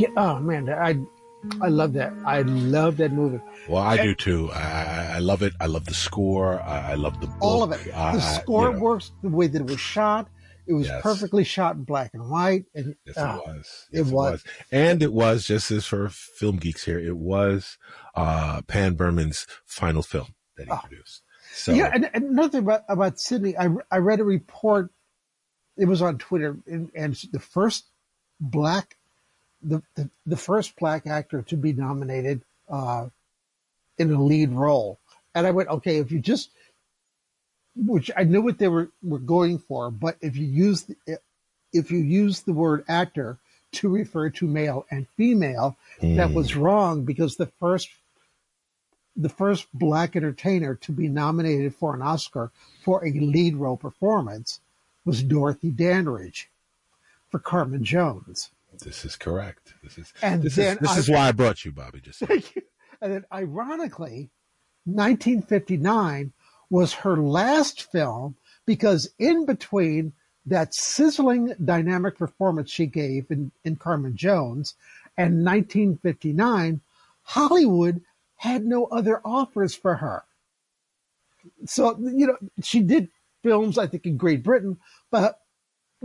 Yeah, oh man, I I love that. I love that movie. Well, I do too. I, I, love it. I love the score. I, I love the book. All of it. I- The score you know, works the way that it was shot. It was Yes. perfectly shot in black and white, and Yes, it was. it was. And it was, just as for film geeks here, it was uh, Pandro Berman's final film that he produced. So, yeah, and, and another thing about, about Sidney, I, I read a report. It was on Twitter, and, and the first black, the, the the first black actor to be nominated uh, in a lead role. And I went, okay, if you just, which I knew what they were were going for, but if you use the, if you use the word actor to refer to male and female, that Mm. was wrong because the first the first black entertainer to be nominated for an Oscar for a lead role performance was Dorothy Dandridge for Carmen Jones. This is correct. This is And this then is this I- is why I brought you, Bobby. Just Thank you. And then ironically, 1959 was her last film because in between that sizzling dynamic performance she gave in, in Carmen Jones and 1959, Hollywood had no other offers for her. So, you know, she did films, I think, in Great Britain, but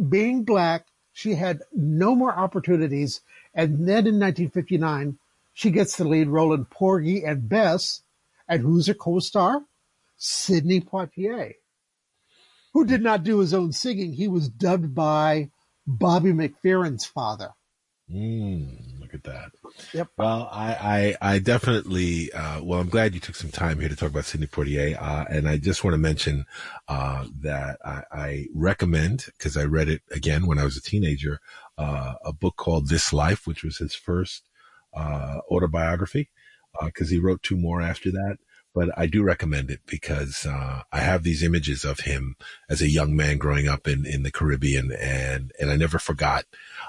being black, she had no more opportunities. And then in 1959, she gets the lead role in Porgy and Bess. And who's her co-star? Sidney Poitier, who did not do his own singing. He was dubbed by Bobby McFerrin's father. Mm, at that. Yep. Well, I, I, I definitely, uh, well, I'm glad you took some time here to talk about Sidney Poitier. Uh, and I just want to mention, uh, that I, I recommend, cause I read it again when I was a teenager, uh, a book called This Life, which was his first, uh, autobiography, uh, cause he wrote two more after that. But I do recommend it because, uh, I have these images of him as a young man growing up in, in the Caribbean and, and I never forgot,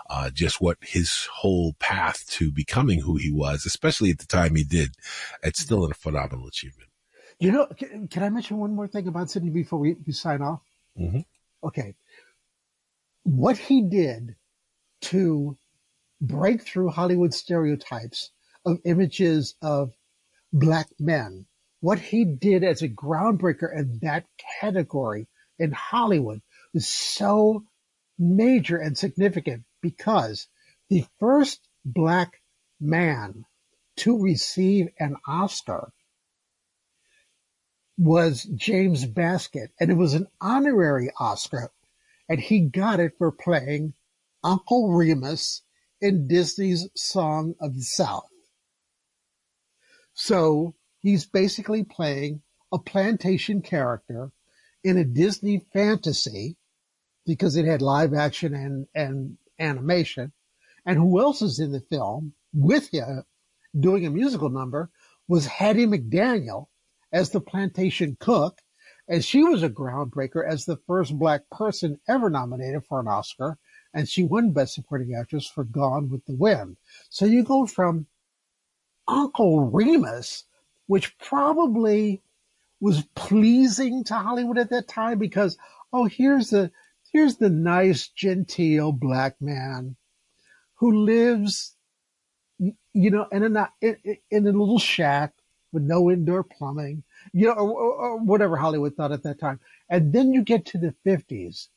uh, just what his whole path to becoming who he was, especially at the time he did. It's still a phenomenal achievement. You know, can, can I mention one more thing about Sidney before we, we sign off? Mm-hmm. Okay. What he did to break through Hollywood stereotypes of images of black men. What he did as a groundbreaker in that category in Hollywood was so major and significant because the first black man to receive an Oscar was James Baskett, and it was an honorary Oscar, and he got it for playing Uncle Remus in Disney's Song of the South. So he's basically playing a plantation character in a Disney fantasy because it had live action and, and animation. And who else is in the film with him doing a musical number was Hattie McDaniel as the plantation cook. And she was a groundbreaker as the first black person ever nominated for an Oscar. And she won Best Supporting Actress for Gone with the Wind. So you go from Uncle Remus, which probably was pleasing to Hollywood at that time because, oh, here's the, here's the nice, genteel black man who lives, you know, in a, in, in a little shack with no indoor plumbing, you know, or, or whatever Hollywood thought at that time. And then you get to the 50s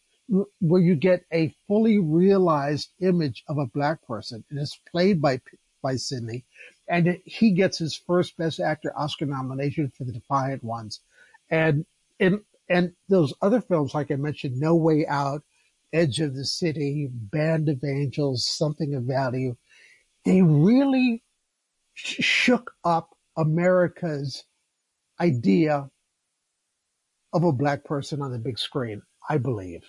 where you get a fully realized image of a black person. And it's played by, by Sidney. And he gets his first Best Actor Oscar nomination for The Defiant Ones, and and and those other films, like I mentioned, No Way Out, Edge of the City, Band of Angels, Something of Value, they really sh- shook up America's idea of a black person on the big screen. I believe.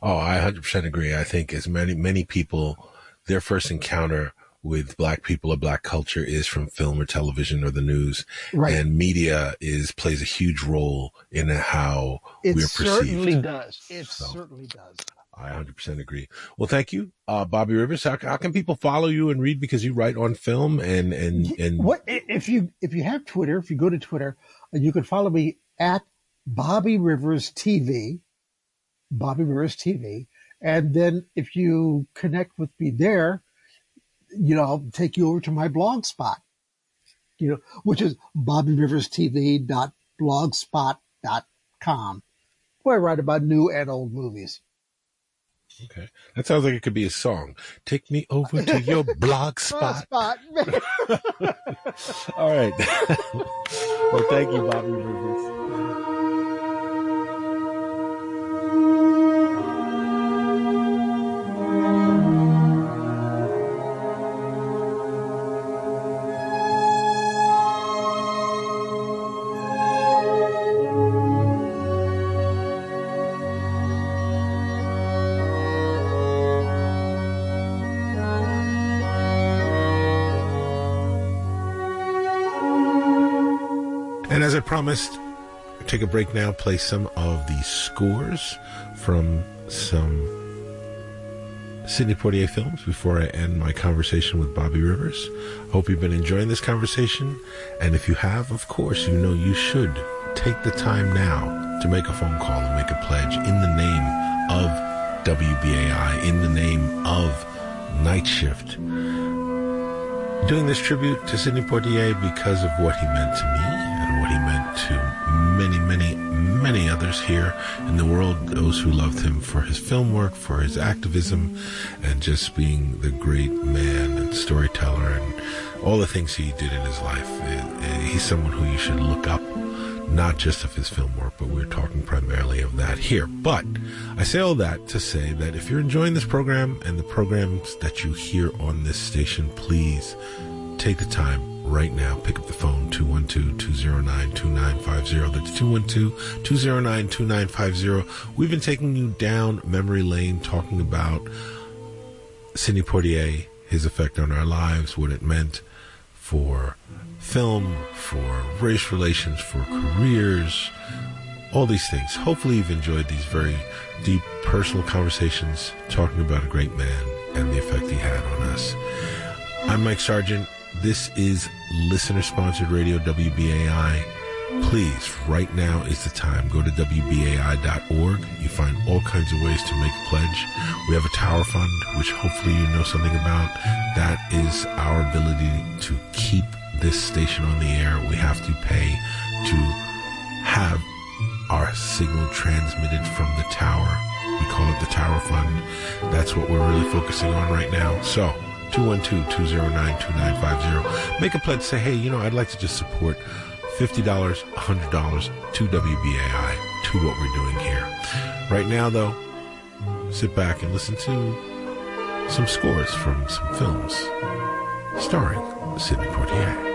Oh, I 100% agree. I think as many many people, their first encounter with black people or black culture is from film or television or the news. Right. And media is plays a huge role in how It we're perceived. It certainly does. It certainly does. I 100% agree. Well, thank you, uh, Bobby Rivers. How, how can people follow you and read because you write on film and and and What if you if you have Twitter? If you go to Twitter, uh, you can follow me at Bobby Rivers TV, Bobby Rivers TV, and then if you connect with me there, you know, I'll take you over to my blog spot, you know, which is bobbyriverstv.blogspot.com, where I write about new and old movies. Okay. That sounds like it could be a song. Take me over to your blog spot. Spot. All right. well, thank you, Bobby Rivers. Promised, take a break now, play some of the scores from some Sidney Poitier films before I end my conversation with Bobby Rivers. Hope you've been enjoying this conversation. And if you have, of course, you know you should take the time now to make a phone call and make a pledge in the name of WBAI, in the name of Niteshift. Doing this tribute to Sidney Poitier because of what he meant to me to many, many, many others here in the world. Those who loved him for his film work, for his activism, and just being the great man and storyteller and all the things he did in his life. Uh, uh, He's someone who you should look up, not just of his film work, but we're talking primarily of that here. But I say all that to say that if you're enjoying this program and the programs that you hear on this station, please take the time right now. Pick up the phone, 212-209-2950. That's 212-209-2950. We've been taking you down memory lane, talking about Sidney Poitier, his effect on our lives, what it meant for film, for race relations, for careers, all these things. Hopefully you've enjoyed these very deep personal conversations talking about a great man and the effect he had on us. I'm Mike Sargent. This is listener sponsored radio WBAI. Please, right now is the time. Go to WBAI.org. You find all kinds of ways to make a pledge. We have a tower fund, which hopefully you know something about. That is our ability to keep this station on the air, we have to pay to have our signal transmitted from the tower. We call it the Tower Fund. That's what we're really focusing on right now. So, 212-209-2950. Make a pledge. Say, hey, you know, I'd like to just support $50, $100 to WBAI, to what we're doing here. Right now, though, sit back and listen to some scores from some films starring Sidney Poitier.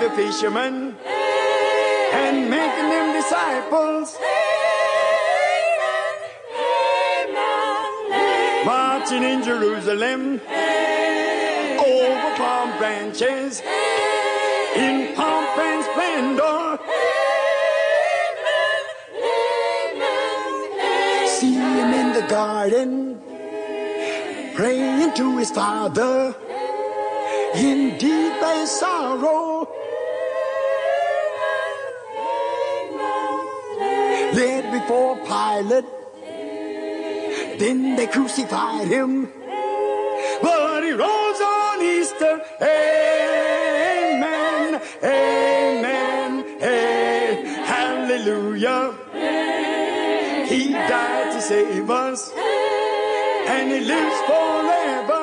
The fishermen and making them disciples. Marching in Jerusalem over palm branches in pomp and splendor. See him in the garden praying to his father in deep sorrow. Pilate, then they crucified him, but he rose on Easter. Amen, amen, amen, hallelujah. He died to save us, and he lives forever.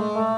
Thank.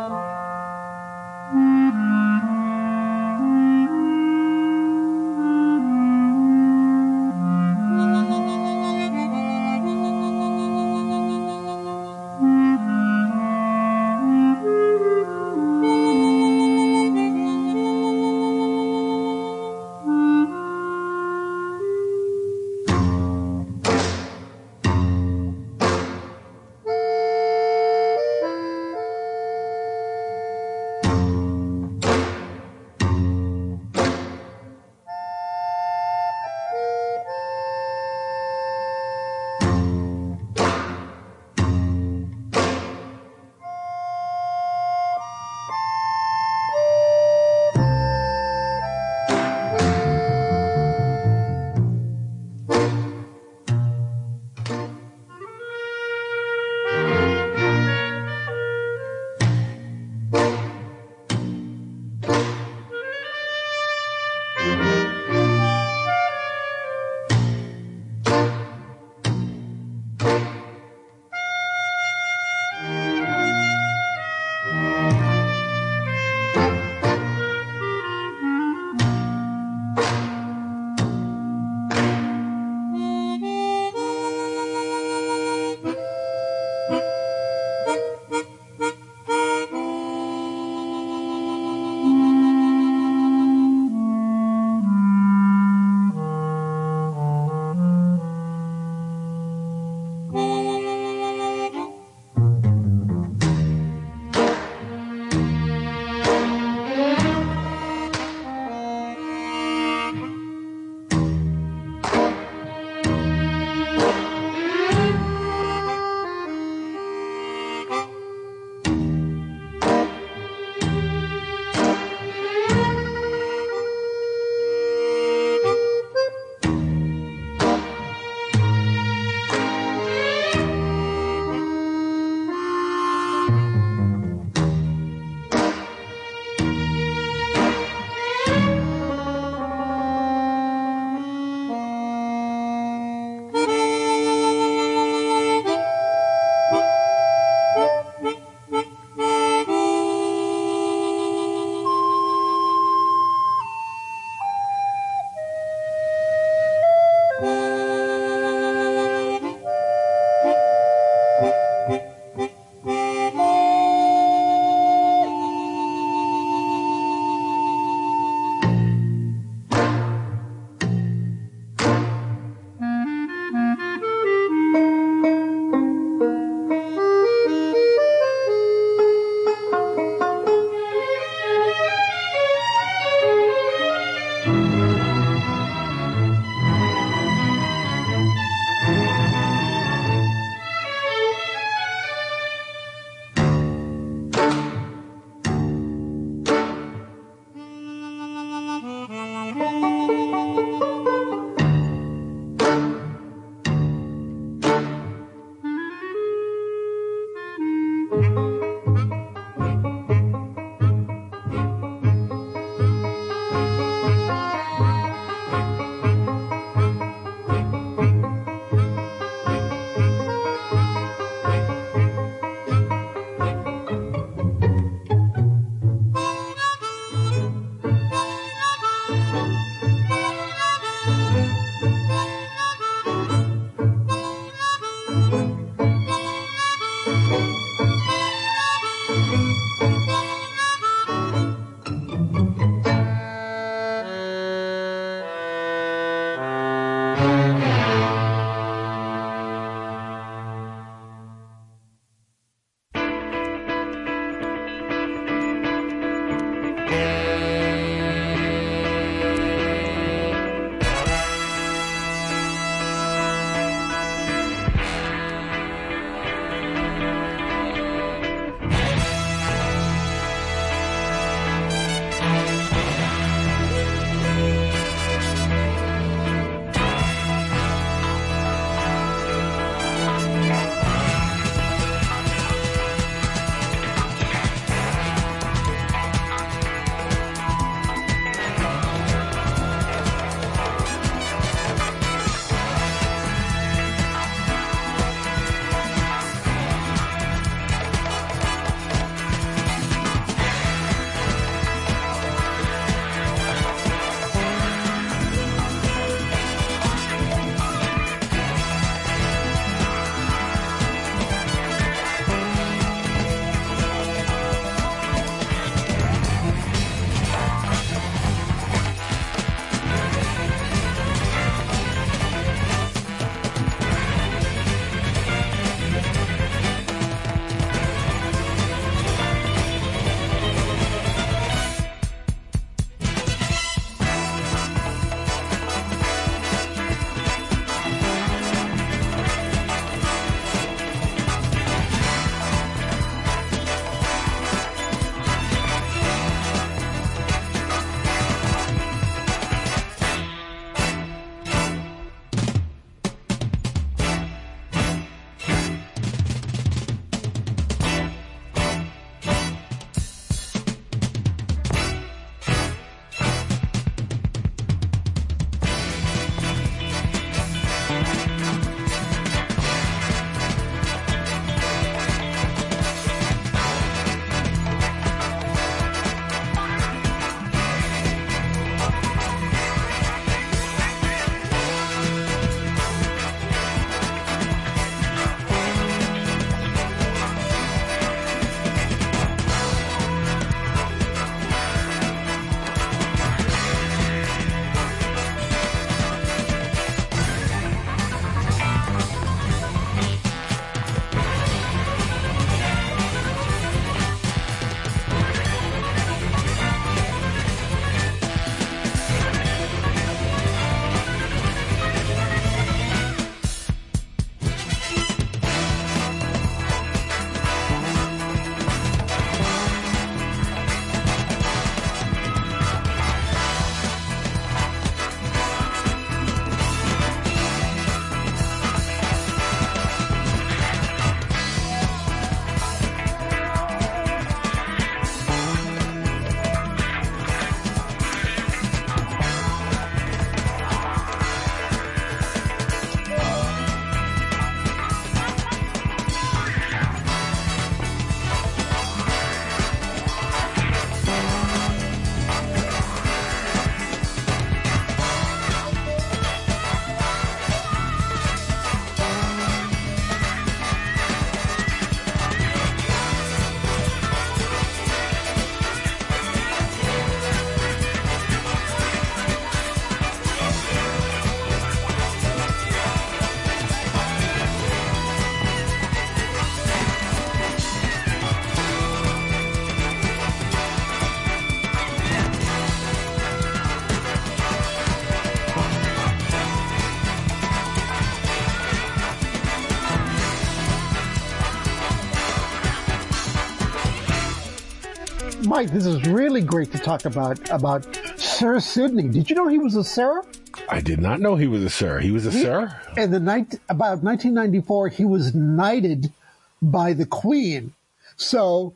Mike, this is really great to talk about about Sir Sidney. Did you know he was a Sir? I did not know he was a sir. He was a He- sir. In the night about 1994, he was knighted by the Queen. So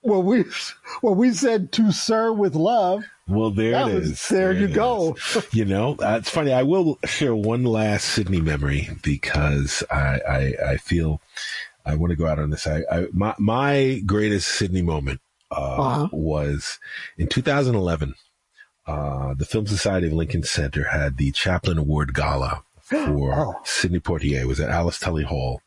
when we when we said to Sir with love, Well, there That it was- is. there you it go. you know, uh, it's funny. I will share one last Sidney memory because I I, I feel I want to go out on this. I, I my my greatest Sidney moment Uh-huh. was in 2011. Uh, the Film Society of Lincoln Center had the Chaplin Award Gala for Oh. Sidney Poitier. It was at Alice Tully Hall.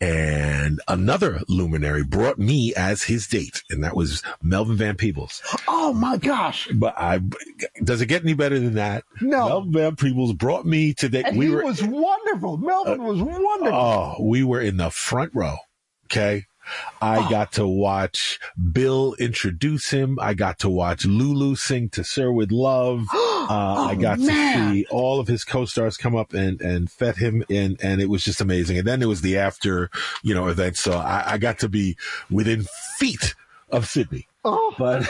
And another luminary brought me as his date, and that was Melvin Van Peebles. oh my gosh, But I does it get any better than that? No. Melvin Van Peebles brought me to and we he were was wonderful. Melvin was wonderful. oh, we were in the front row. Okay. I Oh. got to watch Bill introduce him. I got to watch Lulu sing to Sir with Love. Uh, I got Oh, man. to see all of his co-stars come up and, and fet him in, and it was just amazing. And then it was the after, you know, event. So I, I got to be within feet of Sidney Oh, but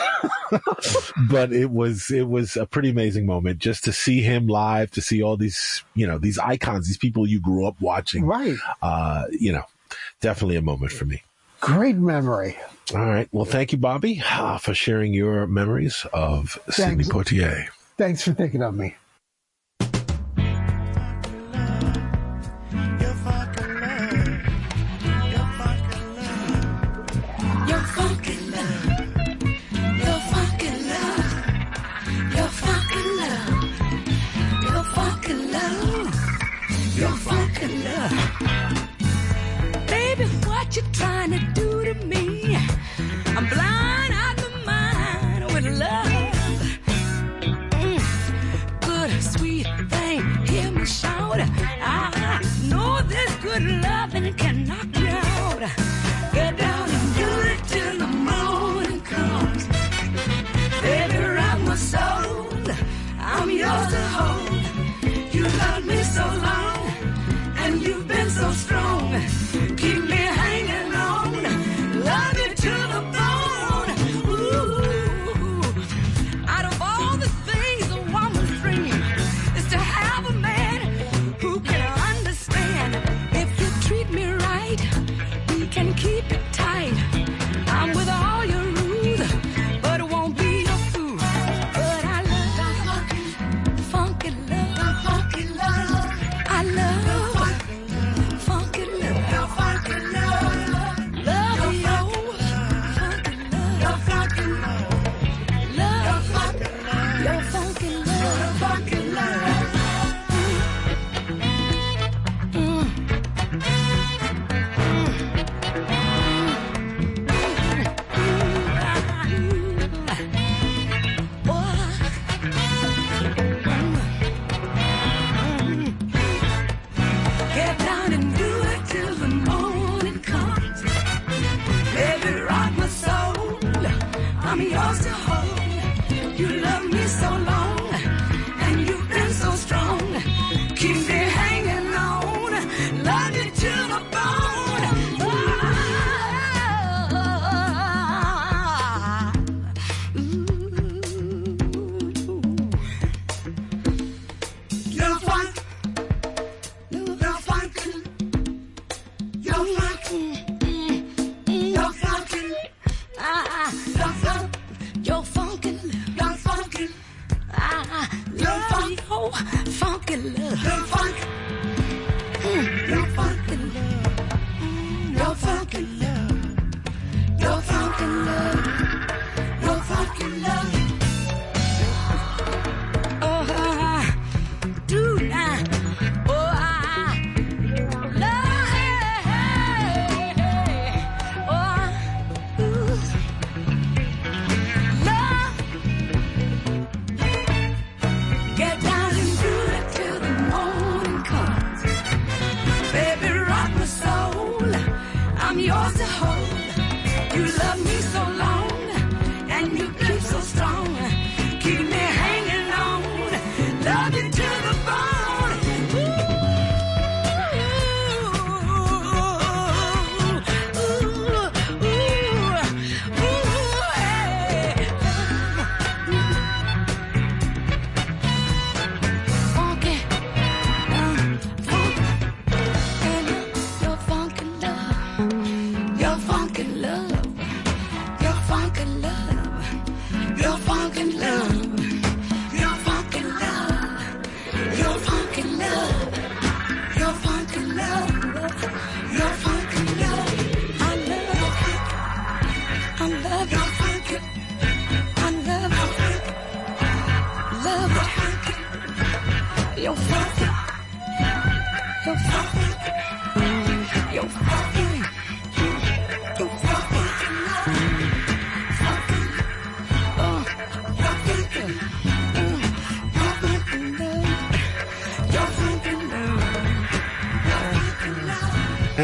but it was it was a pretty amazing moment just to see him live to see all these you know these icons these people you grew up watching right. uh you know definitely a moment for me Great memory. all right well thank you bobby uh, for sharing your memories of sidney Thanks. poitier Thanks for thinking of me. What you trying to do to me? I'm blind out of mind with love. Mm, good, sweet thing, hear me shout. I know this good loving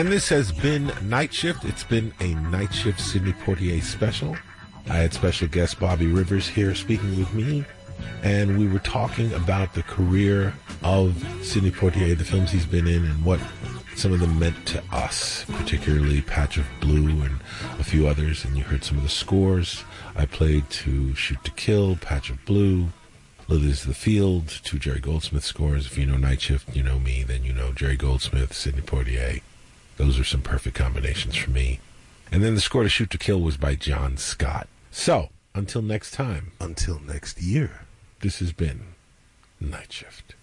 And this has been Niteshift. It's been a Niteshift Sidney Poitier special. I had special guest Bobby Rivers here speaking with me, and we were talking about the career of Sidney Poitier, the films he's been in, and what some of them meant to us, particularly Patch of Blue and a few others. And you heard some of the scores. I played to Shoot to Kill, Patch of Blue, Lilies of the Field, two Jerry Goldsmith scores. If you know Niteshift, you know me, then you know Jerry Goldsmith, Sidney Poitier. Those are some perfect combinations for me. And then the score to Shoot to Kill was by John Scott. So, until next time, until next year, this has been Niteshift.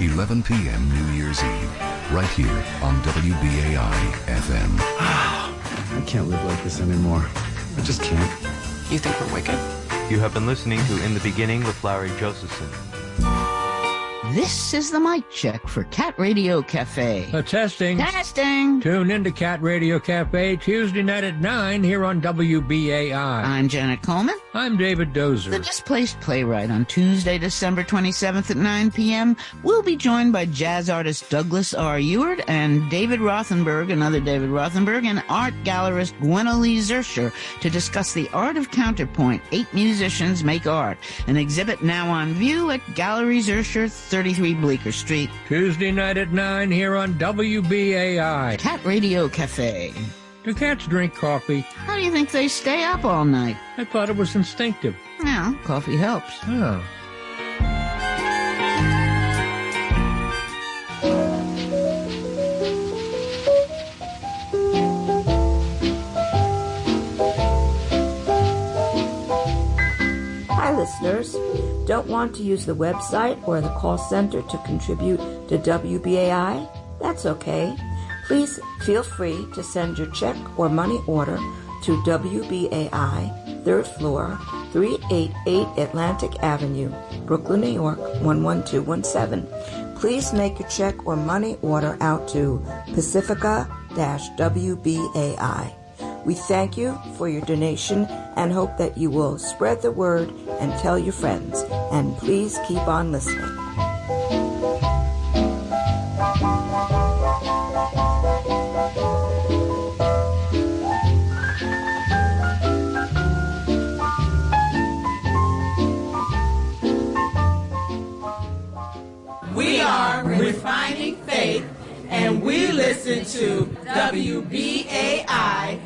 11 p.m. New Year's Eve, right here on WBAI FM. I can't live like this anymore. I just can't. You think we're wicked? You have been listening to In the Beginning with Larry Josephson. This is the mic check for Cat Radio Cafe. A testing. Testing. Tune into Cat Radio Cafe Tuesday night at 9 here on WBAI. I'm Janet Coleman. I'm David Dozer. The Displaced Playwright on Tuesday, December 27th at 9 p.m. We'll be joined by jazz artist Douglas R. Ewart and David Rothenberg, another David Rothenberg, and art gallerist Gwendoline Zürcher to discuss the art of counterpoint. Eight musicians make art. An exhibit now on view at Gallery Zürcher, 33 Bleecker Street. Tuesday night at 9 here on WBAI. Cat Radio Cafe. Do cats drink coffee? How do you think they stay up all night? I thought it was instinctive. Well, coffee helps. Oh. Hi, listeners. Don't want to use the website or the call center to contribute to WBAI? That's okay. Please feel free to send your check or money order to WBAI, third floor, 388 Atlantic Avenue, Brooklyn, New York, 11217. Please make your check or money order out to Pacifica-WBAI. We thank you for your donation and hope that you will spread the word and tell your friends. And please keep on listening. We listen to WBAI